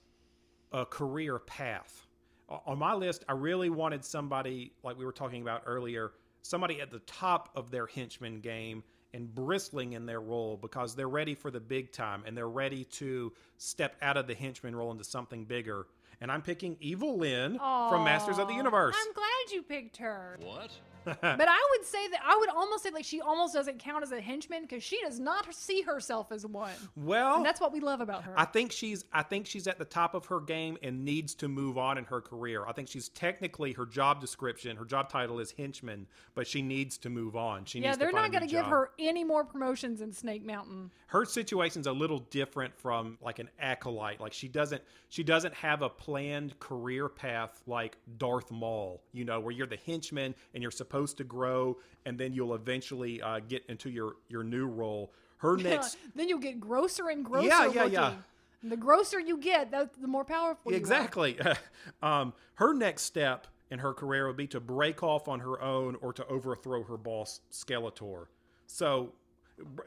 a career path. On my list, I really wanted somebody, like we were talking about earlier, somebody at the top of their henchman game and bristling in their role because they're ready for the big time and they're ready to step out of the henchman role into something bigger. And I'm picking Evil Lynn from Masters of the Universe. I'm glad you picked her. What? (laughs) but I would say that I would almost say like she almost doesn't count as a henchman because she does not see herself as one. Well, and that's what we love about her. I think she's I think she's at the top of her game and needs to move on in her career. I think she's technically her job description, her job title is henchman, but she needs to move on. She yeah, they're not going to give her any more promotions in Snake Mountain. her situation's a little different from like an acolyte. Like she doesn't she doesn't have a planned career path like Darth Maul, you know, where you're the henchman and you're supposed to grow and then you'll eventually uh, get into your your new role. Her (laughs) next then you'll get grosser and grosser. Yeah, yeah, looking. yeah. And the grosser you get, the more powerful. Exactly. (laughs) um, her next step in her career would be to break off on her own or to overthrow her boss, Skeletor. So,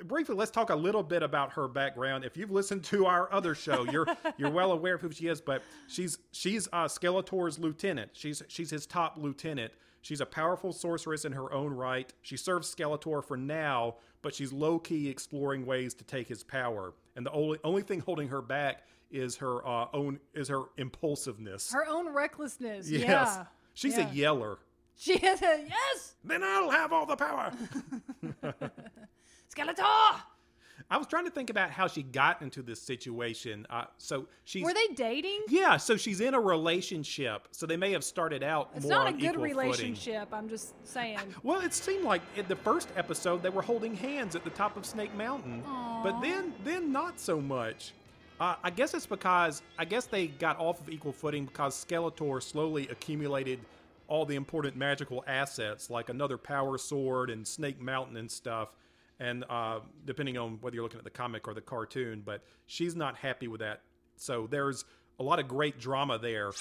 briefly, let's talk a little bit about her background. If you've listened to our other show, you're (laughs) you're well aware of who she is. But she's she's uh, Skeletor's lieutenant. She's she's his top lieutenant. She's a powerful sorceress in her own right. She serves Skeletor for now, but she's low key exploring ways to take his power. And the only only thing holding her back is her uh, own is her impulsiveness. Her own recklessness. yes, Yeah. she's Yeah. a yeller. She is a yes. Then I'll have all the power. (laughs) (laughs) Skeletor. I was trying to think about how she got into this situation. Uh, so she's Were they dating? yeah, so she's in a relationship. So they may have started out It's not a good equal footing. relationship. I'm just saying. (laughs) Well, it seemed like in the first episode they were holding hands at the top of Snake Mountain, but then then not so much. Uh, I guess it's because I guess they got off of equal footing because Skeletor slowly accumulated all the important magical assets like another power sword and Snake Mountain and stuff. And uh, depending on whether you're looking at the comic or the cartoon, but she's not happy with that. So there's a lot of great drama there.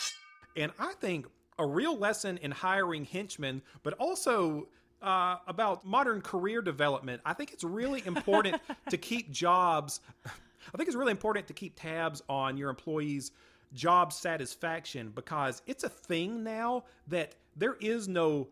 And I think a real lesson in hiring henchmen, but also uh, about modern career development. I think it's really important (laughs) to keep jobs. I think it's really important to keep tabs on your employees' job satisfaction because it's a thing now that there is no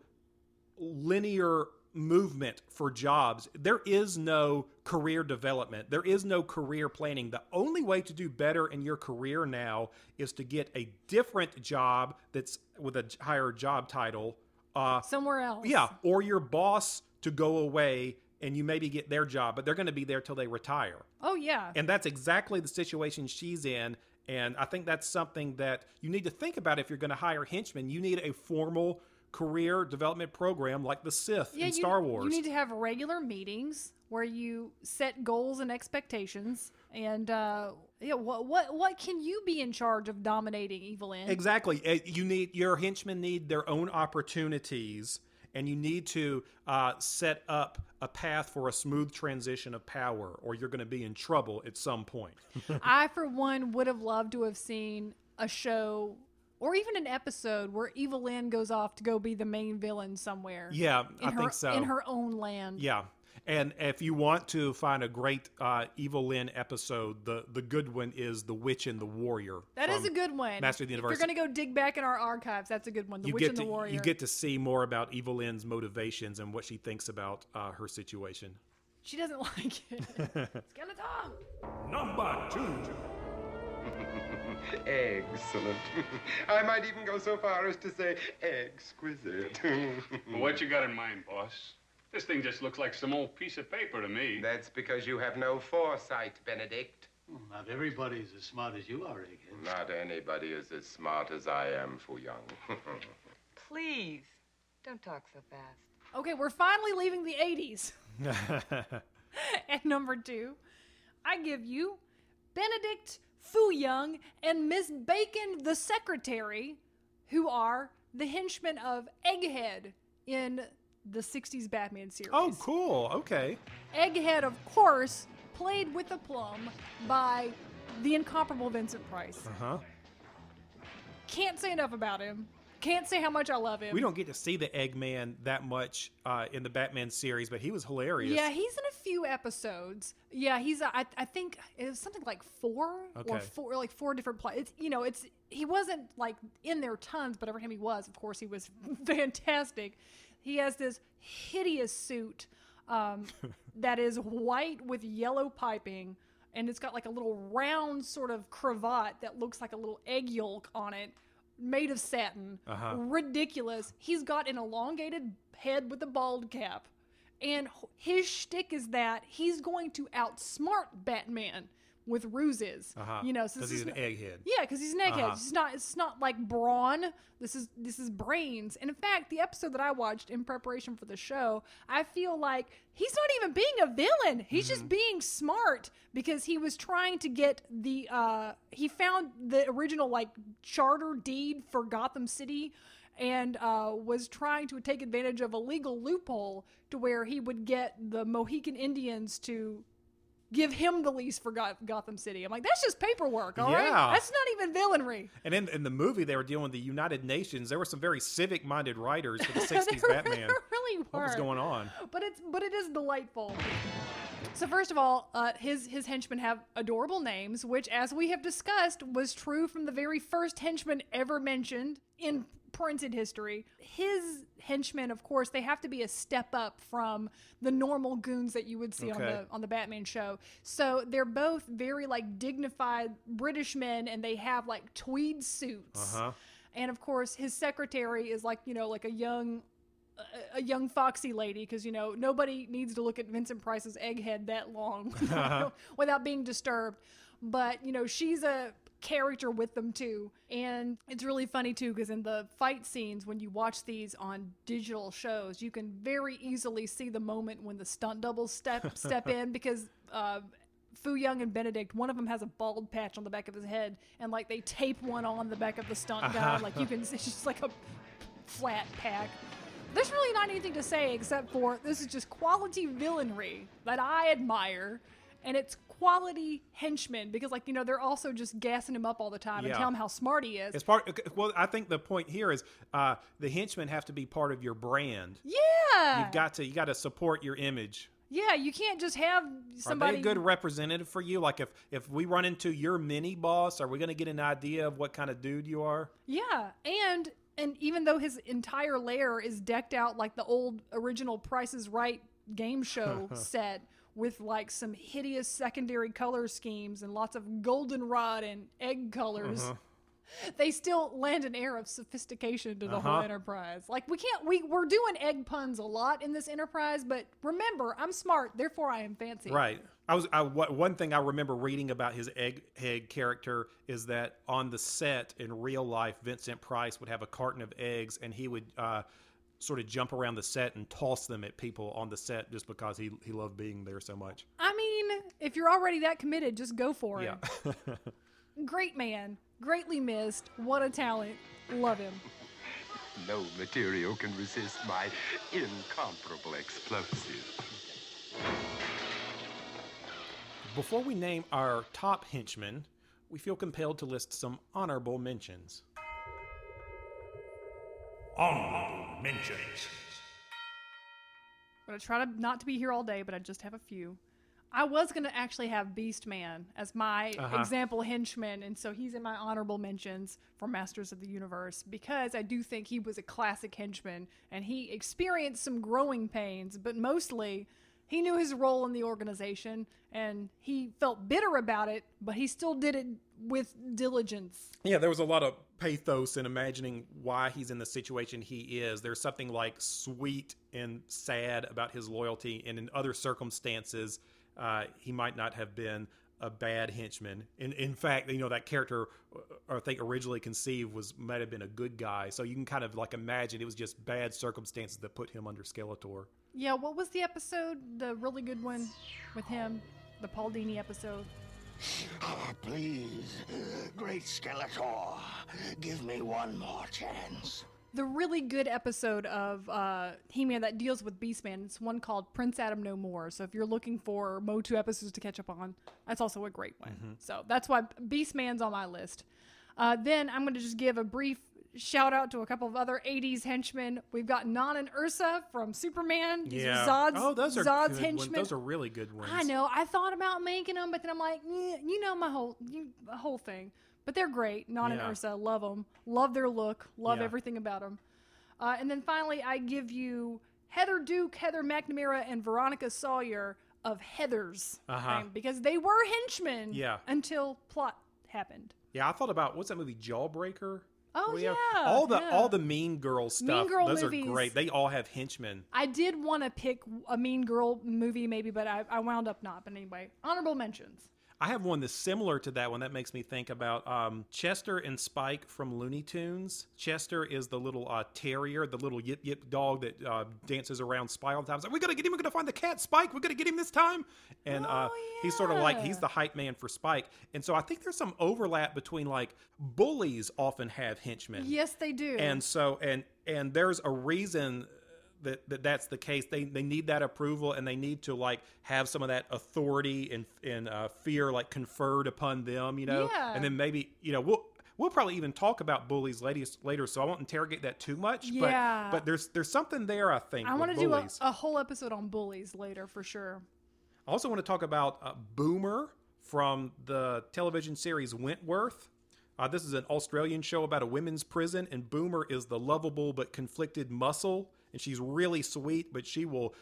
linear movement for jobs. There is no career development. There is no career planning. The only way to do better in your career now is to get a different job that's with a higher job title. Uh, Somewhere else. yeah, or your boss to go away and you maybe get their job, but they're going to be there till they retire. Oh yeah. And that's exactly the situation she's in. And I think that's something that you need to think about if you're going to hire henchmen. You need a formal career development program like the Sith in you, Star Wars. You need to have regular meetings where you set goals and expectations. And uh, yeah, what what what can you be in charge of dominating evil in? Exactly. Uh, You need your henchmen need their own opportunities, and you need to uh, set up a path for a smooth transition of power, or you're going to be in trouble at some point. (laughs) I, for one, would have loved to have seen a show or even an episode where Evil Lynn goes off to go be the main villain somewhere. Yeah, I her, think so. In her own land. Yeah. And if you want to find a great uh, Evil Lynn episode, the, the good one is The Witch and the Warrior. That is a good one. Master of the if Universe. you're going to go dig back in our archives, that's a good one. The you Witch get and to the Warrior. you get to see more about Evil Lynn's motivations and what she thinks about uh, her situation. She doesn't (laughs) like it. (laughs) Skeleton! Number two. (laughs) Excellent. (laughs) I might even go so far as to say exquisite. (laughs) Well, what you got in mind, boss? This thing just looks like some old piece of paper to me. That's because you have no foresight, Benedict. Not everybody's as smart as you are, Egghead. Not anybody is as smart as I am, Fu Young. Please, don't talk so fast. Okay, we're finally leaving the 80s. At number two, I give you Benedict Fu Young and Miss Bacon, the secretary, who are the henchmen of Egghead in the 60s Batman series. oh, cool. Okay. Egghead, of course, played with aplomb by the incomparable Vincent Price. Uh huh. Can't say enough about him. Can't say how much I love him. We don't get to see the Eggman that much uh, in the Batman series, but he was hilarious. Yeah, he's in a few episodes. Yeah, he's. I, I think it was something like four or four, like four different. Pla- it's you know, it's he wasn't like in there tons, but every time he was, of course, he was (laughs) fantastic. He has this hideous suit um, (laughs) that is white with yellow piping, and it's got like a little round sort of cravat that looks like a little egg yolk on it, made of satin. Uh-huh. Ridiculous. He's got an elongated head with a bald cap. And his shtick is that he's going to outsmart Batman with ruses. Uh-huh. You know, so 'Cause this he's an egghead. Yeah, because he's an egghead. Uh-huh. It's not. It's not like brawn. This is this is brains. And in fact, the episode that I watched in preparation for the show, I feel like he's not even being a villain. He's Mm-hmm. just being smart because he was trying to get the. uh He found the original like charter deed for Gotham City and uh, was trying to take advantage of a legal loophole to where he would get the Mohican Indians to give him the lease for Goth- Gotham City. I'm like, that's just paperwork, all right? Yeah. That's not even villainry. And in, in the movie, they were dealing with the United Nations. There were some very civic minded writers for the (laughs) 60s There- Batman. there really What was going on? But it's but it is delightful. So first of all, uh, his his henchmen have adorable names, which, as we have discussed, was true from the very first henchman ever mentioned in printed history. His henchmen, of course, they have to be a step up from the normal goons that you would see on the on the Batman show. So they're both very like dignified British men, and they have like tweed suits. Uh huh. And of course, his secretary is like you know like a young a- a young foxy lady because you know nobody needs to look at Vincent Price's egghead that long (laughs) (laughs) without being disturbed. But you know she's a character with them too, and it's really funny too because in the fight scenes when you watch these on digital shows, you can very easily see the moment when the stunt doubles step (laughs) step in because. Uh, Fu Young and Benedict, one of them has a bald patch on the back of his head, and like they tape one on the back of the stunt guy. like you can, it's just like a flat pack. There's really not anything to say except for this is just quality villainry that I admire, and it's quality henchmen because, like, you know, they're also just gassing him up all the time and Yeah. tell him how smart he is. It's part. Well, I think the point here is uh, the henchmen have to be part of your brand. yeah, You've got to you got to support your image. yeah. You can't just have somebody. Are they a good representative for you? Like if if we run into your mini boss, are we going to get an idea of what kind of dude you are? Yeah, and and even though his entire lair is decked out like the old original Price is Right game show (laughs) set with like some hideous secondary color schemes and lots of goldenrod and egg colors. Uh-huh. (laughs) they still lend an air of sophistication to the whole Uh-huh. enterprise. Like we can't we we're doing egg puns a lot in this enterprise, but remember, I'm smart, therefore I am fancy. Right. I was I, one thing I remember reading about his egghead character is that on the set in real life, Vincent Price would have a carton of eggs and he would uh, sort of jump around the set and toss them at people on the set just because he he loved being there so much. I mean, if you're already that committed, just go for it. Yeah. (laughs) Great man, greatly missed. What a talent. Love him. No material can resist my incomparable explosive. Before we name our top henchmen, we feel compelled to list some honorable mentions. Honorable mentions. I'm gonna try to not to be here all day, but I just have a few. I was gonna actually have Beast Man as my Uh-huh. example henchman, and so he's in my honorable mentions for Masters of the Universe because I do think he was a classic henchman and he experienced some growing pains, but mostly he knew his role in the organization and he felt bitter about it, but he still did it with diligence. Yeah, there was a lot of pathos in imagining why he's in the situation he is. There's something like sweet and sad about his loyalty, and in other circumstances, uh, he might not have been a bad henchman. In in fact, you know that character, uh, I think originally conceived was might have been a good guy. So you can kind of like imagine it was just bad circumstances that put him under Skeletor. Yeah, what was the episode? The really good one with him, the Paul Dini episode. Ah, please, great Skeletor, give me one more chance. The really good episode of uh, He-Man that deals with Beastman. It's one called Prince Adam No More. So if you're looking for MOTU episodes to catch up on, that's also a great one. Mm-hmm. So that's why Beastman's on my list. Uh, then I'm going to just give a brief shout out to a couple of other 80s henchmen. We've got Non and Ursa from Superman. These Yeah. Zod's, oh, those are Zod's good ones. henchmen. Those are really good ones. I know. I thought about making them, but then I'm like, "Eh, you know, my whole you, whole thing. But they're great. And Yeah. Ursa, love them. Love their look. Love Yeah. everything about them. Uh, and then finally, I give you Heather Duke, Heather McNamara, and Veronica Sawyer of Heather's Uh-huh. fame, because they were henchmen. Yeah. Until plot happened. Yeah, I thought about what's that movie, Jawbreaker? Oh yeah. all the yeah. all the Mean Girl stuff. Girl those movies. are great. They all have henchmen. I did want to pick a Mean Girl movie, maybe, but I, I wound up not. But anyway, honorable mentions. I have one that's similar to that one. That makes me think about um, Chester and Spike from Looney Tunes. Chester is the little uh, terrier, the little yip yip dog that uh, dances around Spike all the time. It's like, we gotta get him. We're gonna find the cat, Spike. We're gonna get him this time. And uh, he's sort of like he's the hype man for Spike. And so I think there's some overlap between like bullies often have henchmen. Yes, they do. And so and and there's a reason that, that that's the case. They they need that approval and they need to like have some of that authority and and uh, fear like conferred upon them, you know. Yeah. And then maybe you know we'll. We'll probably even talk about bullies later, later, so I won't interrogate that too much. Yeah. But, but there's there's something there, I think. I want want to do a, a whole episode on bullies later for sure. I also want to talk about uh, Boomer from the television series Wentworth. Uh, this is an Australian show about a women's prison, and Boomer is the lovable but conflicted muscle. And she's really sweet, but she will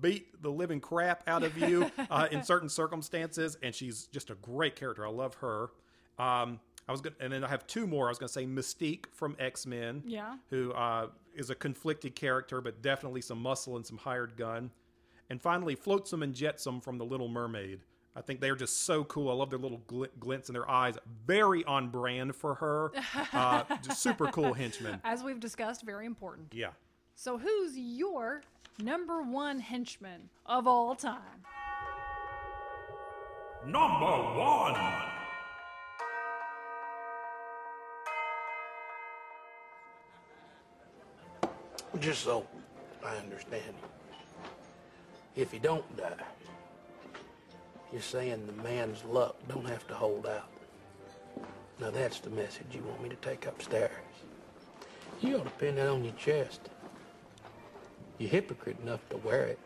beat the living crap out of you (laughs) uh, in certain circumstances. And she's just a great character. I love her. Um, I was good, and then I have two more. I was going to say Mystique from X Men, Yeah. who uh, is a conflicted character, but definitely some muscle and some hired gun. And finally, Flotsam and Jetsam from The Little Mermaid. I think they're just so cool. I love their little gl- glints in their eyes. Very on brand for her. (laughs) Uh, just super cool henchmen. As we've discussed, very important. Yeah. So, who's your number one henchman of all time? Number one. Just so I understand. You. If he don't die, you're saying the man's luck don't have to hold out. Now that's the message you want me to take upstairs. You ought to pin that on your chest. You're hypocrite enough to wear it.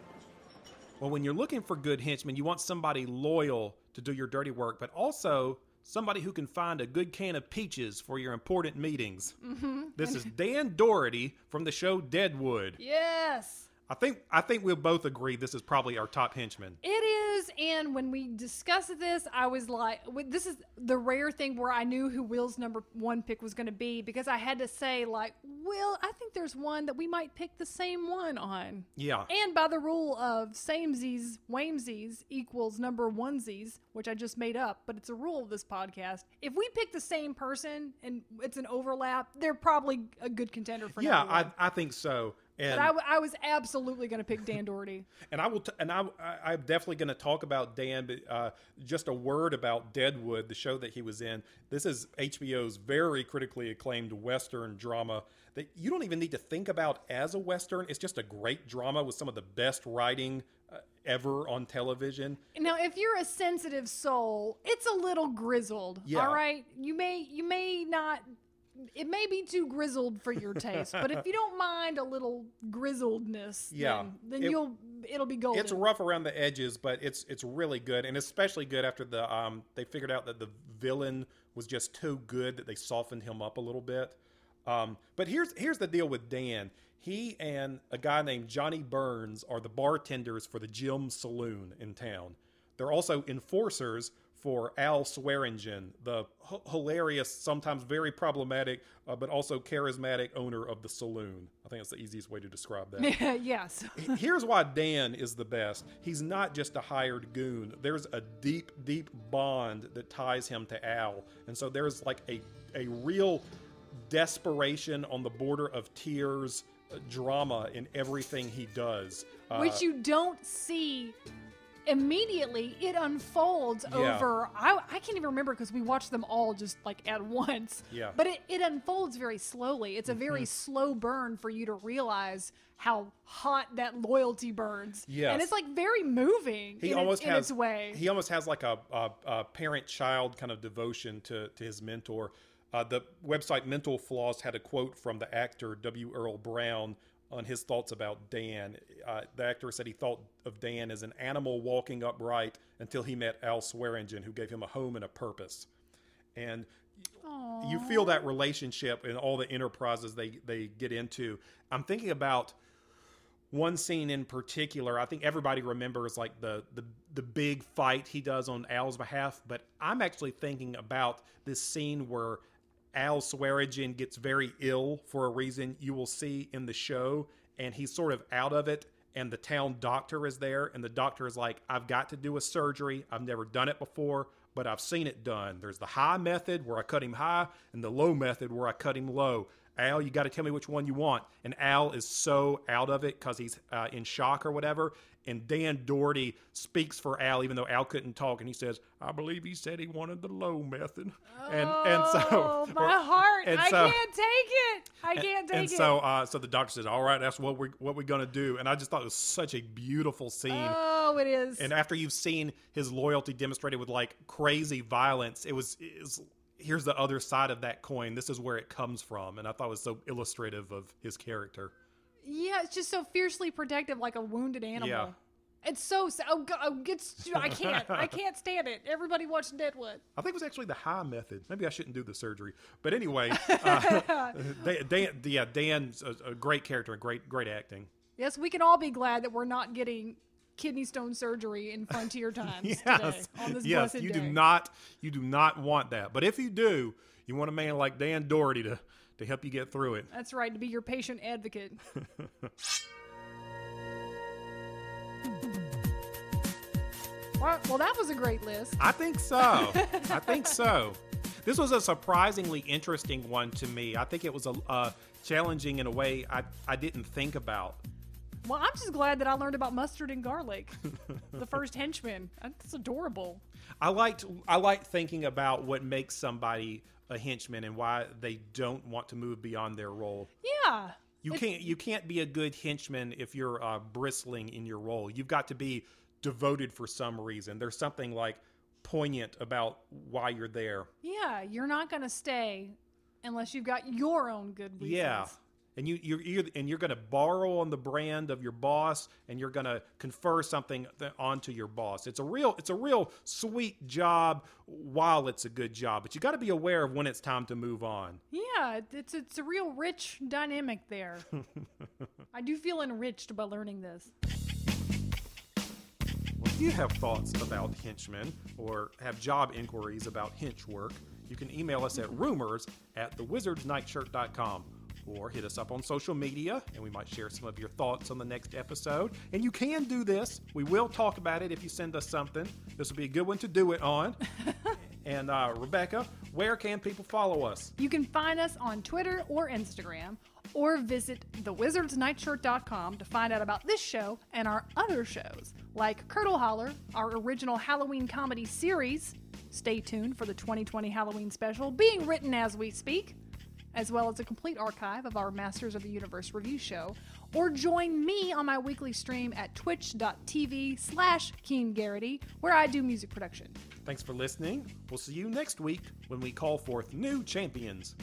Well, when you're looking for good henchmen, you want somebody loyal to do your dirty work, but also somebody who can find a good can of peaches for your important meetings. (laughs) Mm-hmm. This is (laughs) Dan Dority from the show Deadwood. Yes. I think I think we'll both agree this is probably our top henchman. It is, and when we discussed this, I was like, "This is the rare thing where I knew who Will's number one pick was going to be because I had to say, like, Will, I think there's one that we might pick the same one on." Yeah. And by the rule of samesies, whamesies equals number onesies, which I just made up, but it's a rule of this podcast. If we pick the same person and it's an overlap, they're probably a good contender for yeah. I, I think so. And but I, w- I was absolutely going to pick Dan (laughs) Dority. and I will, t- and I, I, I'm definitely going to talk about Dan. But uh, just a word about Deadwood, the show that he was in. This is HBO's very critically acclaimed Western drama that you don't even need to think about as a Western. It's just a great drama with some of the best writing uh, ever on television. Now, if you're a sensitive soul, it's a little grizzled. Yeah. All right, you may you may not. It may be too grizzled for your taste, but if you don't (laughs) mind a little grizzledness, Yeah. then, then It- you'll it'll be golden. It's rough around the edges, but it's it's really good, and especially good after the um they figured out that the villain was just too good that they softened him up a little bit. Um, but here's here's the deal with Dan. He and a guy named Johnny Burns are the bartenders for the Gem Saloon in town. They're also enforcers for Al Swearingen, the h- hilarious, sometimes very problematic, uh, but also charismatic owner of the saloon. I think that's the easiest way to describe that. (laughs) yes. Here's why Dan is the best. He's not just a hired goon. There's a deep, deep bond that ties him to Al. And so there's like a, a real desperation on the border of tears uh, drama in everything he does. Uh, which you don't see immediately. It unfolds Yeah. over. I, I can't even remember because we watched them all just like at (laughs) once. Yeah. But it, it unfolds very slowly. It's a very Mhm. slow burn for you to realize how hot that loyalty burns. Yes. And it's like very moving he in, almost its, in has its way. he almost has like a, a, a parent-child kind of devotion to, to his mentor. Uh, the website Mental Floss had a quote from the actor W. Earl Brown on his thoughts about Dan. Uh, the actor said he thought of Dan as an animal walking upright until he met Al Swearingen, who gave him a home and a purpose. And you feel that relationship in all the enterprises they, they get into. I'm thinking about one scene in particular. I think everybody remembers like the, the the big fight he does on Al's behalf, but I'm actually thinking about this scene where Al Swearingen gets very ill for a reason you will see in the show, and he's sort of out of it. And the town doctor is there, and the doctor is like, I've got to do a surgery. I've never done it before, but I've seen it done. There's the high method where I cut him high, and the low method where I cut him low. Al, you got to tell me which one you want. And Al is so out of it because he's uh, in shock or whatever. And Dan Dority speaks for Al, even though Al couldn't talk, and he says, "I believe he said he wanted the low method." And and so Oh, my (laughs) heart! and I so- can't take it. I can't take and it. so uh, so the doctor says, "All right, that's what we're what we're gonna do." And I just thought it was such a beautiful scene. oh, it is. And after you've seen his loyalty demonstrated with like crazy violence, it was, it was here's the other side of that coin. This is where it comes from, and I thought it was so illustrative of his character. Yeah, it's just so fiercely protective, like a wounded animal. Yeah. It's so sa- oh, God, oh, it's I (laughs) can't I can't stand it. Everybody watch Deadwood. I think it was actually the high method. Maybe I shouldn't do the surgery, but anyway, (laughs) uh, Dan, yeah, Dan's a, a great character and great great acting. Yes, we can all be glad that we're not getting kidney stone surgery in frontier (laughs) times today yes, on this yes, you day. do not you do not want that. But if you do, you want a man like Dan Dority to to help you get through it. That's right, to be your patient advocate. (laughs) well, well, that was a great list. I think so. (laughs) I think so. This was a surprisingly interesting one to me. I think it was a uh, challenging in a way I, I didn't think about. Well, I'm just glad that I learned about mustard and garlic. the (laughs) first henchman. That's adorable. I liked I liked thinking about what makes somebody a henchman and why they don't want to move beyond their role. Yeah. You can't you can't be a good henchman if you're uh, bristling in your role. You've got to be devoted for some reason. There's something like poignant about why you're there. Yeah, you're not going to stay unless you've got your own good reasons. Yeah. And you you're, you're and you're going to borrow on the brand of your boss and you're going to confer something th- onto your boss. It's a real it's a real sweet job while it's a good job, but you got to be aware of when it's time to move on. Yeah, it's it's a real rich dynamic there. (laughs) I do feel enriched by learning this. If you have thoughts about henchmen or have job inquiries about hench work, you can email us at rumors at thewizardsnightshirt.com or hit us up on social media and we might share some of your thoughts on the next episode. And you can do this. We will talk about it if you send us something. This will be a good one to do it on. (laughs) and uh, Rebecca, where can people follow us? You can find us on Twitter or Instagram, or visit thewizardsnightshirt.com to find out about this show and our other shows, like Curdle Holler, our original Halloween comedy series. Stay tuned for the 2020 Halloween special being written as we speak, as well as a complete archive of our Masters of the Universe review show, or join me on my weekly stream at twitch.tv slash Keen Garrity, where I do music production. Thanks for listening. We'll see you next week when we call forth new champions.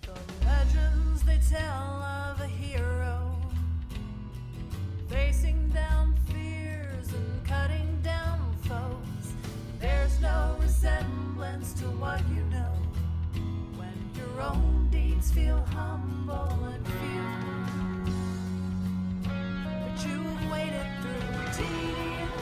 The legends they tell of a hero facing no resemblance to what you know. When your own deeds feel humble and few, but you have waded through tedious.